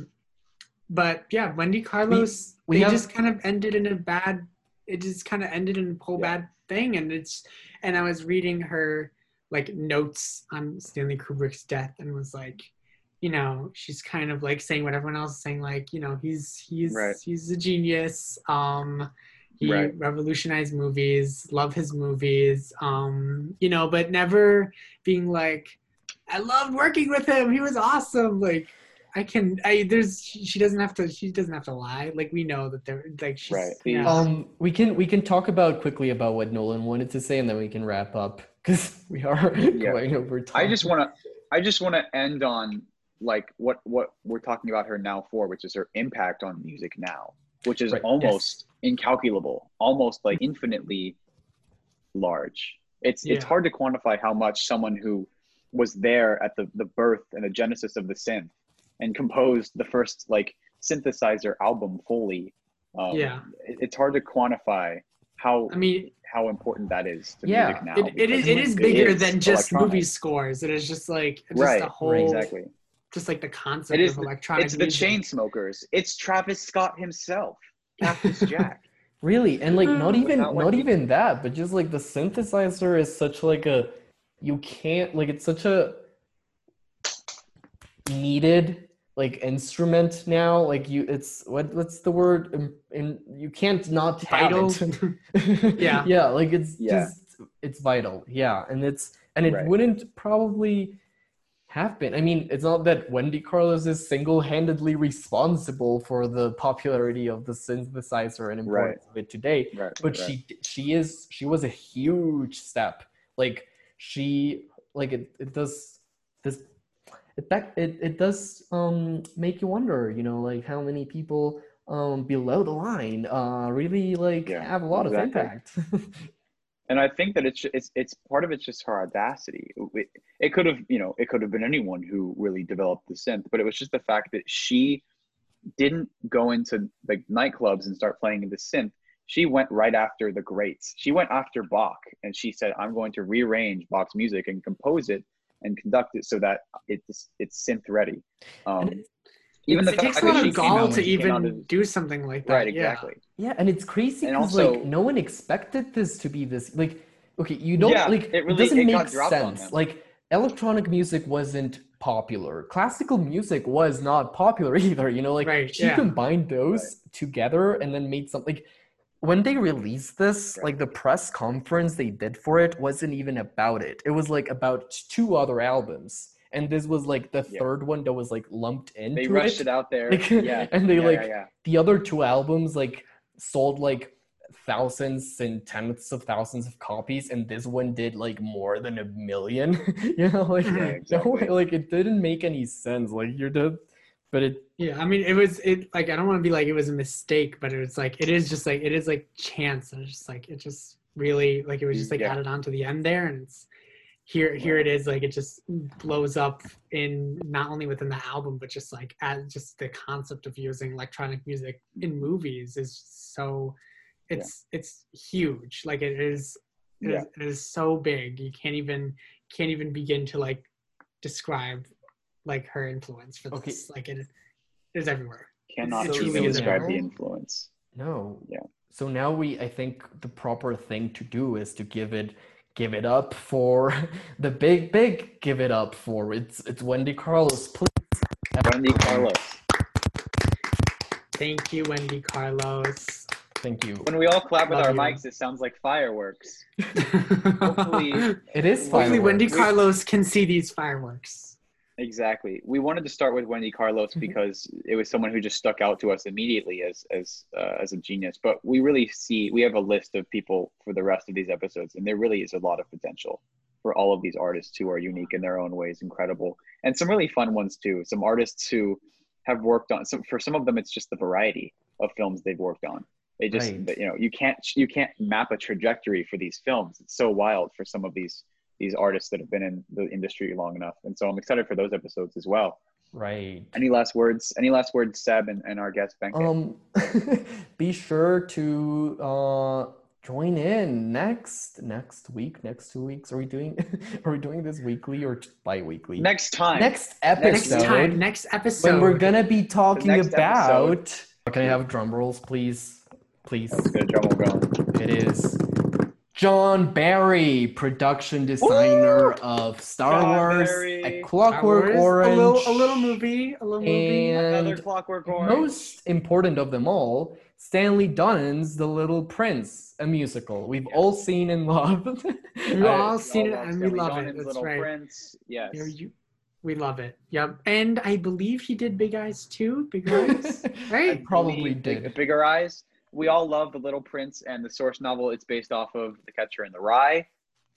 Speaker 2: but yeah, Wendy Carlos.
Speaker 1: we
Speaker 2: they
Speaker 1: have-
Speaker 2: just kind of ended in a bad. It just kind of ended in a whole
Speaker 3: Yeah.
Speaker 2: bad thing, and it's. And I was reading her like notes on Stanley Kubrick's death, and was like, you know, she's kind of like saying what everyone else is saying, like, you know, he's he's
Speaker 3: Right.
Speaker 2: he's a genius. Um, he
Speaker 3: Right.
Speaker 2: revolutionized movies. Love his movies. Um, you know, but never being like, I loved working with him. He was awesome. Like I can I there's she doesn't have to she doesn't have to lie. Like we know that they're like she's
Speaker 3: Right.
Speaker 2: yeah.
Speaker 1: um we can we can talk about quickly about what nolan wanted to say and then we can wrap up because *laughs* we are
Speaker 3: Yeah.
Speaker 1: going over time
Speaker 3: I just want to I just want to end on like what what we're talking about her now for, which is her impact on music now, which is
Speaker 1: Right,
Speaker 3: almost incalculable, almost like infinitely large. It's it's hard to quantify how much someone who was there at the the birth and the genesis of the synth and composed the first like synthesizer album fully Um,
Speaker 2: Yeah.
Speaker 3: it- it's hard to quantify how
Speaker 2: I mean,
Speaker 3: how important that is to
Speaker 1: yeah,
Speaker 3: music now.
Speaker 2: It, it is it is bigger
Speaker 3: is
Speaker 2: than just
Speaker 3: electronic.
Speaker 2: movie scores. It is just like just
Speaker 3: Right,
Speaker 2: the whole
Speaker 1: right,
Speaker 3: Exactly.
Speaker 2: just like the concept
Speaker 3: It is
Speaker 2: of
Speaker 3: the-
Speaker 2: electronic
Speaker 3: It's the
Speaker 2: music.
Speaker 3: Chainsmokers. It's Travis Scott himself. Cactus *laughs* Jack.
Speaker 1: Really, and like not even
Speaker 3: Without, like,
Speaker 1: not even that, but just like the synthesizer is such like a you can't like it's such a needed like instrument now. Like you, it's what what's the word? In, in you can't not have
Speaker 2: Vital.
Speaker 1: it. *laughs*
Speaker 2: Yeah.
Speaker 1: yeah, like it's
Speaker 3: Yeah.
Speaker 1: just it's vital. Yeah, and it's and it
Speaker 3: Right.
Speaker 1: wouldn't probably have been. I mean, it's not that Wendy Carlos is single-handedly responsible for the popularity of the synthesizer and importance of it today,
Speaker 3: Right.
Speaker 1: but
Speaker 3: right.
Speaker 1: she she is she was a huge step. Like she like it it does this it back it, it does um make you wonder, you know, like how many people um below the line uh really like
Speaker 3: Yeah,
Speaker 1: have a lot
Speaker 3: exactly.
Speaker 1: of impact. *laughs*
Speaker 3: and I think that it's it's it's part of it's just her audacity. It, it could have you know it could have been anyone who really developed the synth, but it was just the fact that she didn't go into like nightclubs and start playing the synth. She went right after the greats. She went after Bach, and she said, "I'm going to rearrange Bach's music and compose it and conduct it so that it's it's synth ready." Um, even the
Speaker 2: it takes a
Speaker 3: that
Speaker 2: lot of gall to
Speaker 3: she came out
Speaker 2: even
Speaker 3: as-
Speaker 2: do something like that.
Speaker 3: right, exactly.
Speaker 1: Yeah, and it's crazy because like no one expected this to be this. Like, okay, you don't
Speaker 3: Yeah,
Speaker 1: like
Speaker 3: it really-
Speaker 1: doesn't
Speaker 3: it
Speaker 1: make
Speaker 3: got dropped on
Speaker 1: sense. Like, electronic music wasn't popular. Classical music was not popular *laughs* either. You know, like
Speaker 2: Right,
Speaker 1: she
Speaker 2: yeah.
Speaker 1: combined those together and then made something. Like, when they released this, like the press conference they did for it wasn't even about it. It was like about two other albums. And this was like the
Speaker 3: Yeah.
Speaker 1: third one that was like lumped into
Speaker 3: They rushed it out there.
Speaker 1: Like,
Speaker 3: yeah, *laughs*
Speaker 1: and they
Speaker 3: yeah,
Speaker 1: like
Speaker 3: yeah,
Speaker 1: the other two albums like sold like thousands and tenths of thousands of copies and this one did like more than a million *laughs* you know like
Speaker 2: Yeah, *laughs*
Speaker 1: no way like it didn't make any sense like you're the but it
Speaker 2: Yeah, I mean, it was it like I don't want to be like it was a mistake, but it was like it is just like it is like chance, and it's just like it just really like it was just like
Speaker 3: Yeah.
Speaker 2: added on to the end there, and it's here here it is like it just blows up in not only within the album, but just like as just the concept of using electronic music in movies is so it's it's huge. Like it is it,
Speaker 3: Yeah.
Speaker 2: is, it is so big you can't even can't even begin to like describe like her influence for
Speaker 1: Okay.
Speaker 2: this. Like it is everywhere.
Speaker 3: Cannot
Speaker 2: So-
Speaker 3: even
Speaker 2: so
Speaker 3: describe the influence.
Speaker 1: no
Speaker 3: Yeah.
Speaker 1: so now we i think the proper thing to do is to give it give it up for *laughs* the big big give it up for it's it's wendy carlos please
Speaker 3: Wendy Carlos.
Speaker 2: Thank you, Wendy Carlos.
Speaker 1: thank you
Speaker 3: When we all clap with our
Speaker 2: you.
Speaker 3: mics, it sounds like fireworks. *laughs*
Speaker 2: Hopefully,
Speaker 1: it is
Speaker 2: hopefully Wendy Carlos can see these fireworks.
Speaker 3: Exactly. We wanted to start with Wendy Carlos
Speaker 1: Mm-hmm.
Speaker 3: because it was someone who just stuck out to us immediately as as uh, as a genius. But we really see we have a list of people for the rest of these episodes, and there really is a lot of potential for all of these artists who are unique in their own ways, incredible, and some really fun ones too. Some artists who have worked on. Some for some of them, it's just the variety of films they've worked on. They just
Speaker 1: Right.
Speaker 3: you know you can't you can't map a trajectory for these films. It's so wild for some of these these artists that have been in the industry long enough. And so I'm excited for those episodes as well.
Speaker 1: right
Speaker 3: Any last words? Any last words, Seb and, and our guest Benke?
Speaker 1: Um, *laughs* be sure to uh join in next next week, next two weeks. Are we doing? *laughs* Are we doing this weekly or bi-weekly?
Speaker 3: next time.
Speaker 1: next episode.
Speaker 2: Next time, next episode.
Speaker 1: when we're gonna be talking
Speaker 3: next
Speaker 1: about. Can I have drum rolls, please? Please.
Speaker 3: Let's get a drum roll going.
Speaker 1: It is John Barry, production designer of Star
Speaker 3: John
Speaker 1: Wars,
Speaker 3: Barry.
Speaker 1: A Clockwork
Speaker 2: Wars,
Speaker 1: Orange,
Speaker 2: a little, a little movie, a little movie.
Speaker 1: and
Speaker 3: Another Clockwork Orange.
Speaker 1: most important of them all, Stanley Donen's The Little Prince, a musical we've all seen and loved. *laughs*
Speaker 2: We've all seen it and we love
Speaker 3: Donen's
Speaker 2: it. That's
Speaker 3: Little
Speaker 2: right.
Speaker 3: Prince. Yes.
Speaker 2: You- we love it. Yep. And I believe he did Big Eyes too. Big *laughs* Eyes, right?
Speaker 1: I probably
Speaker 3: Big-
Speaker 1: did.
Speaker 3: Bigger Eyes. We all love The Little Prince and the source novel. It's based off of The Catcher in the Rye.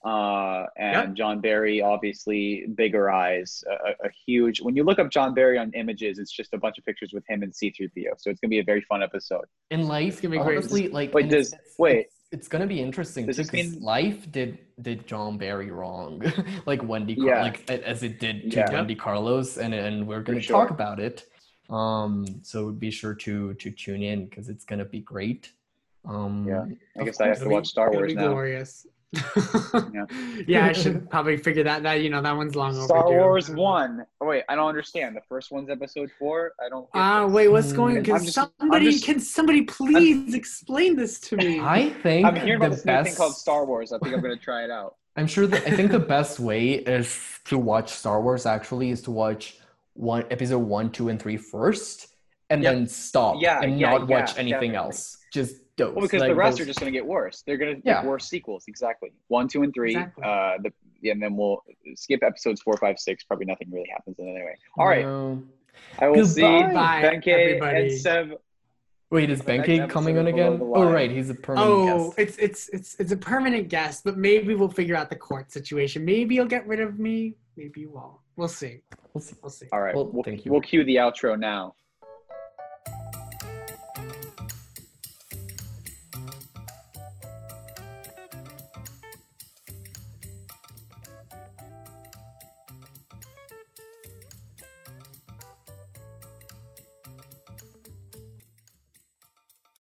Speaker 3: Uh, and
Speaker 2: Yep.
Speaker 3: John Barry, obviously, Bigger Eyes, a, a- huge. When you look up John Barry on images, it's just a bunch of pictures with him and C3PO. So it's gonna be a very fun episode.
Speaker 1: In life,
Speaker 2: gonna be great.
Speaker 1: honestly, like
Speaker 3: Wait,
Speaker 1: it's-
Speaker 3: does-
Speaker 1: it's-
Speaker 3: wait.
Speaker 1: it's, it's gonna be interesting
Speaker 3: Does
Speaker 1: because
Speaker 3: mean-
Speaker 1: life did did John Barry wrong, *laughs* like Wendy, Car-
Speaker 3: Yeah.
Speaker 1: like as it did to
Speaker 3: Yeah.
Speaker 1: Wendy Carlos, and and we're gonna
Speaker 3: sure.
Speaker 1: talk about it. Um, so be sure to to tune in because it's gonna be great. Um,
Speaker 3: Yeah. I
Speaker 1: of
Speaker 3: guess I have to watch Star Wars
Speaker 2: be
Speaker 3: now.
Speaker 2: Glorious. *laughs*
Speaker 3: Yeah.
Speaker 2: yeah, I should probably figure that. That you know, that one's long
Speaker 3: Star
Speaker 2: overdue.
Speaker 3: Wars one. Oh wait, I don't understand. The first one's episode four. I don't.
Speaker 2: Ah,
Speaker 3: this.
Speaker 2: wait, what's going?
Speaker 3: I'm
Speaker 2: Can
Speaker 3: just-
Speaker 2: somebody,
Speaker 3: just-
Speaker 2: can somebody please explain this to me?
Speaker 1: I think
Speaker 3: I'm hearing
Speaker 1: the
Speaker 3: about this new thing called Star Wars. I think I'm gonna try it out.
Speaker 1: I'm sure that I think the best way is to watch Star Wars actually is to watch one episode one, two, and three first, and
Speaker 3: Yep.
Speaker 1: then stop
Speaker 3: Yeah,
Speaker 1: and
Speaker 3: yeah,
Speaker 1: not watch
Speaker 3: yeah,
Speaker 1: anything
Speaker 3: definitely.
Speaker 1: else. Just those.
Speaker 3: Well, because
Speaker 1: like
Speaker 3: the rest
Speaker 1: those-
Speaker 3: are just gonna get worse. They're gonna
Speaker 1: Yeah.
Speaker 3: get worse sequels. Exactly. One, two, and three.
Speaker 2: Exactly.
Speaker 3: Uh, the yeah, and then we'll skip episodes four, five, six. Probably nothing really happens in it anyway. All right.
Speaker 1: No.
Speaker 3: I will see
Speaker 2: Bye,
Speaker 3: Benkei
Speaker 2: everybody.
Speaker 3: and Sev.
Speaker 1: Wait, is
Speaker 3: The next
Speaker 1: Benkei coming on again? Oh, right, he's a permanent
Speaker 2: Oh,
Speaker 1: guest.
Speaker 2: it's it's it's it's a permanent guest, but maybe we'll figure out the court situation. Maybe you'll get rid of me. Maybe you won't. We'll see.
Speaker 1: We'll see.
Speaker 2: We'll see.
Speaker 3: All right.
Speaker 1: Well,
Speaker 3: we'll,
Speaker 1: thank you.
Speaker 3: we'll cue the outro now.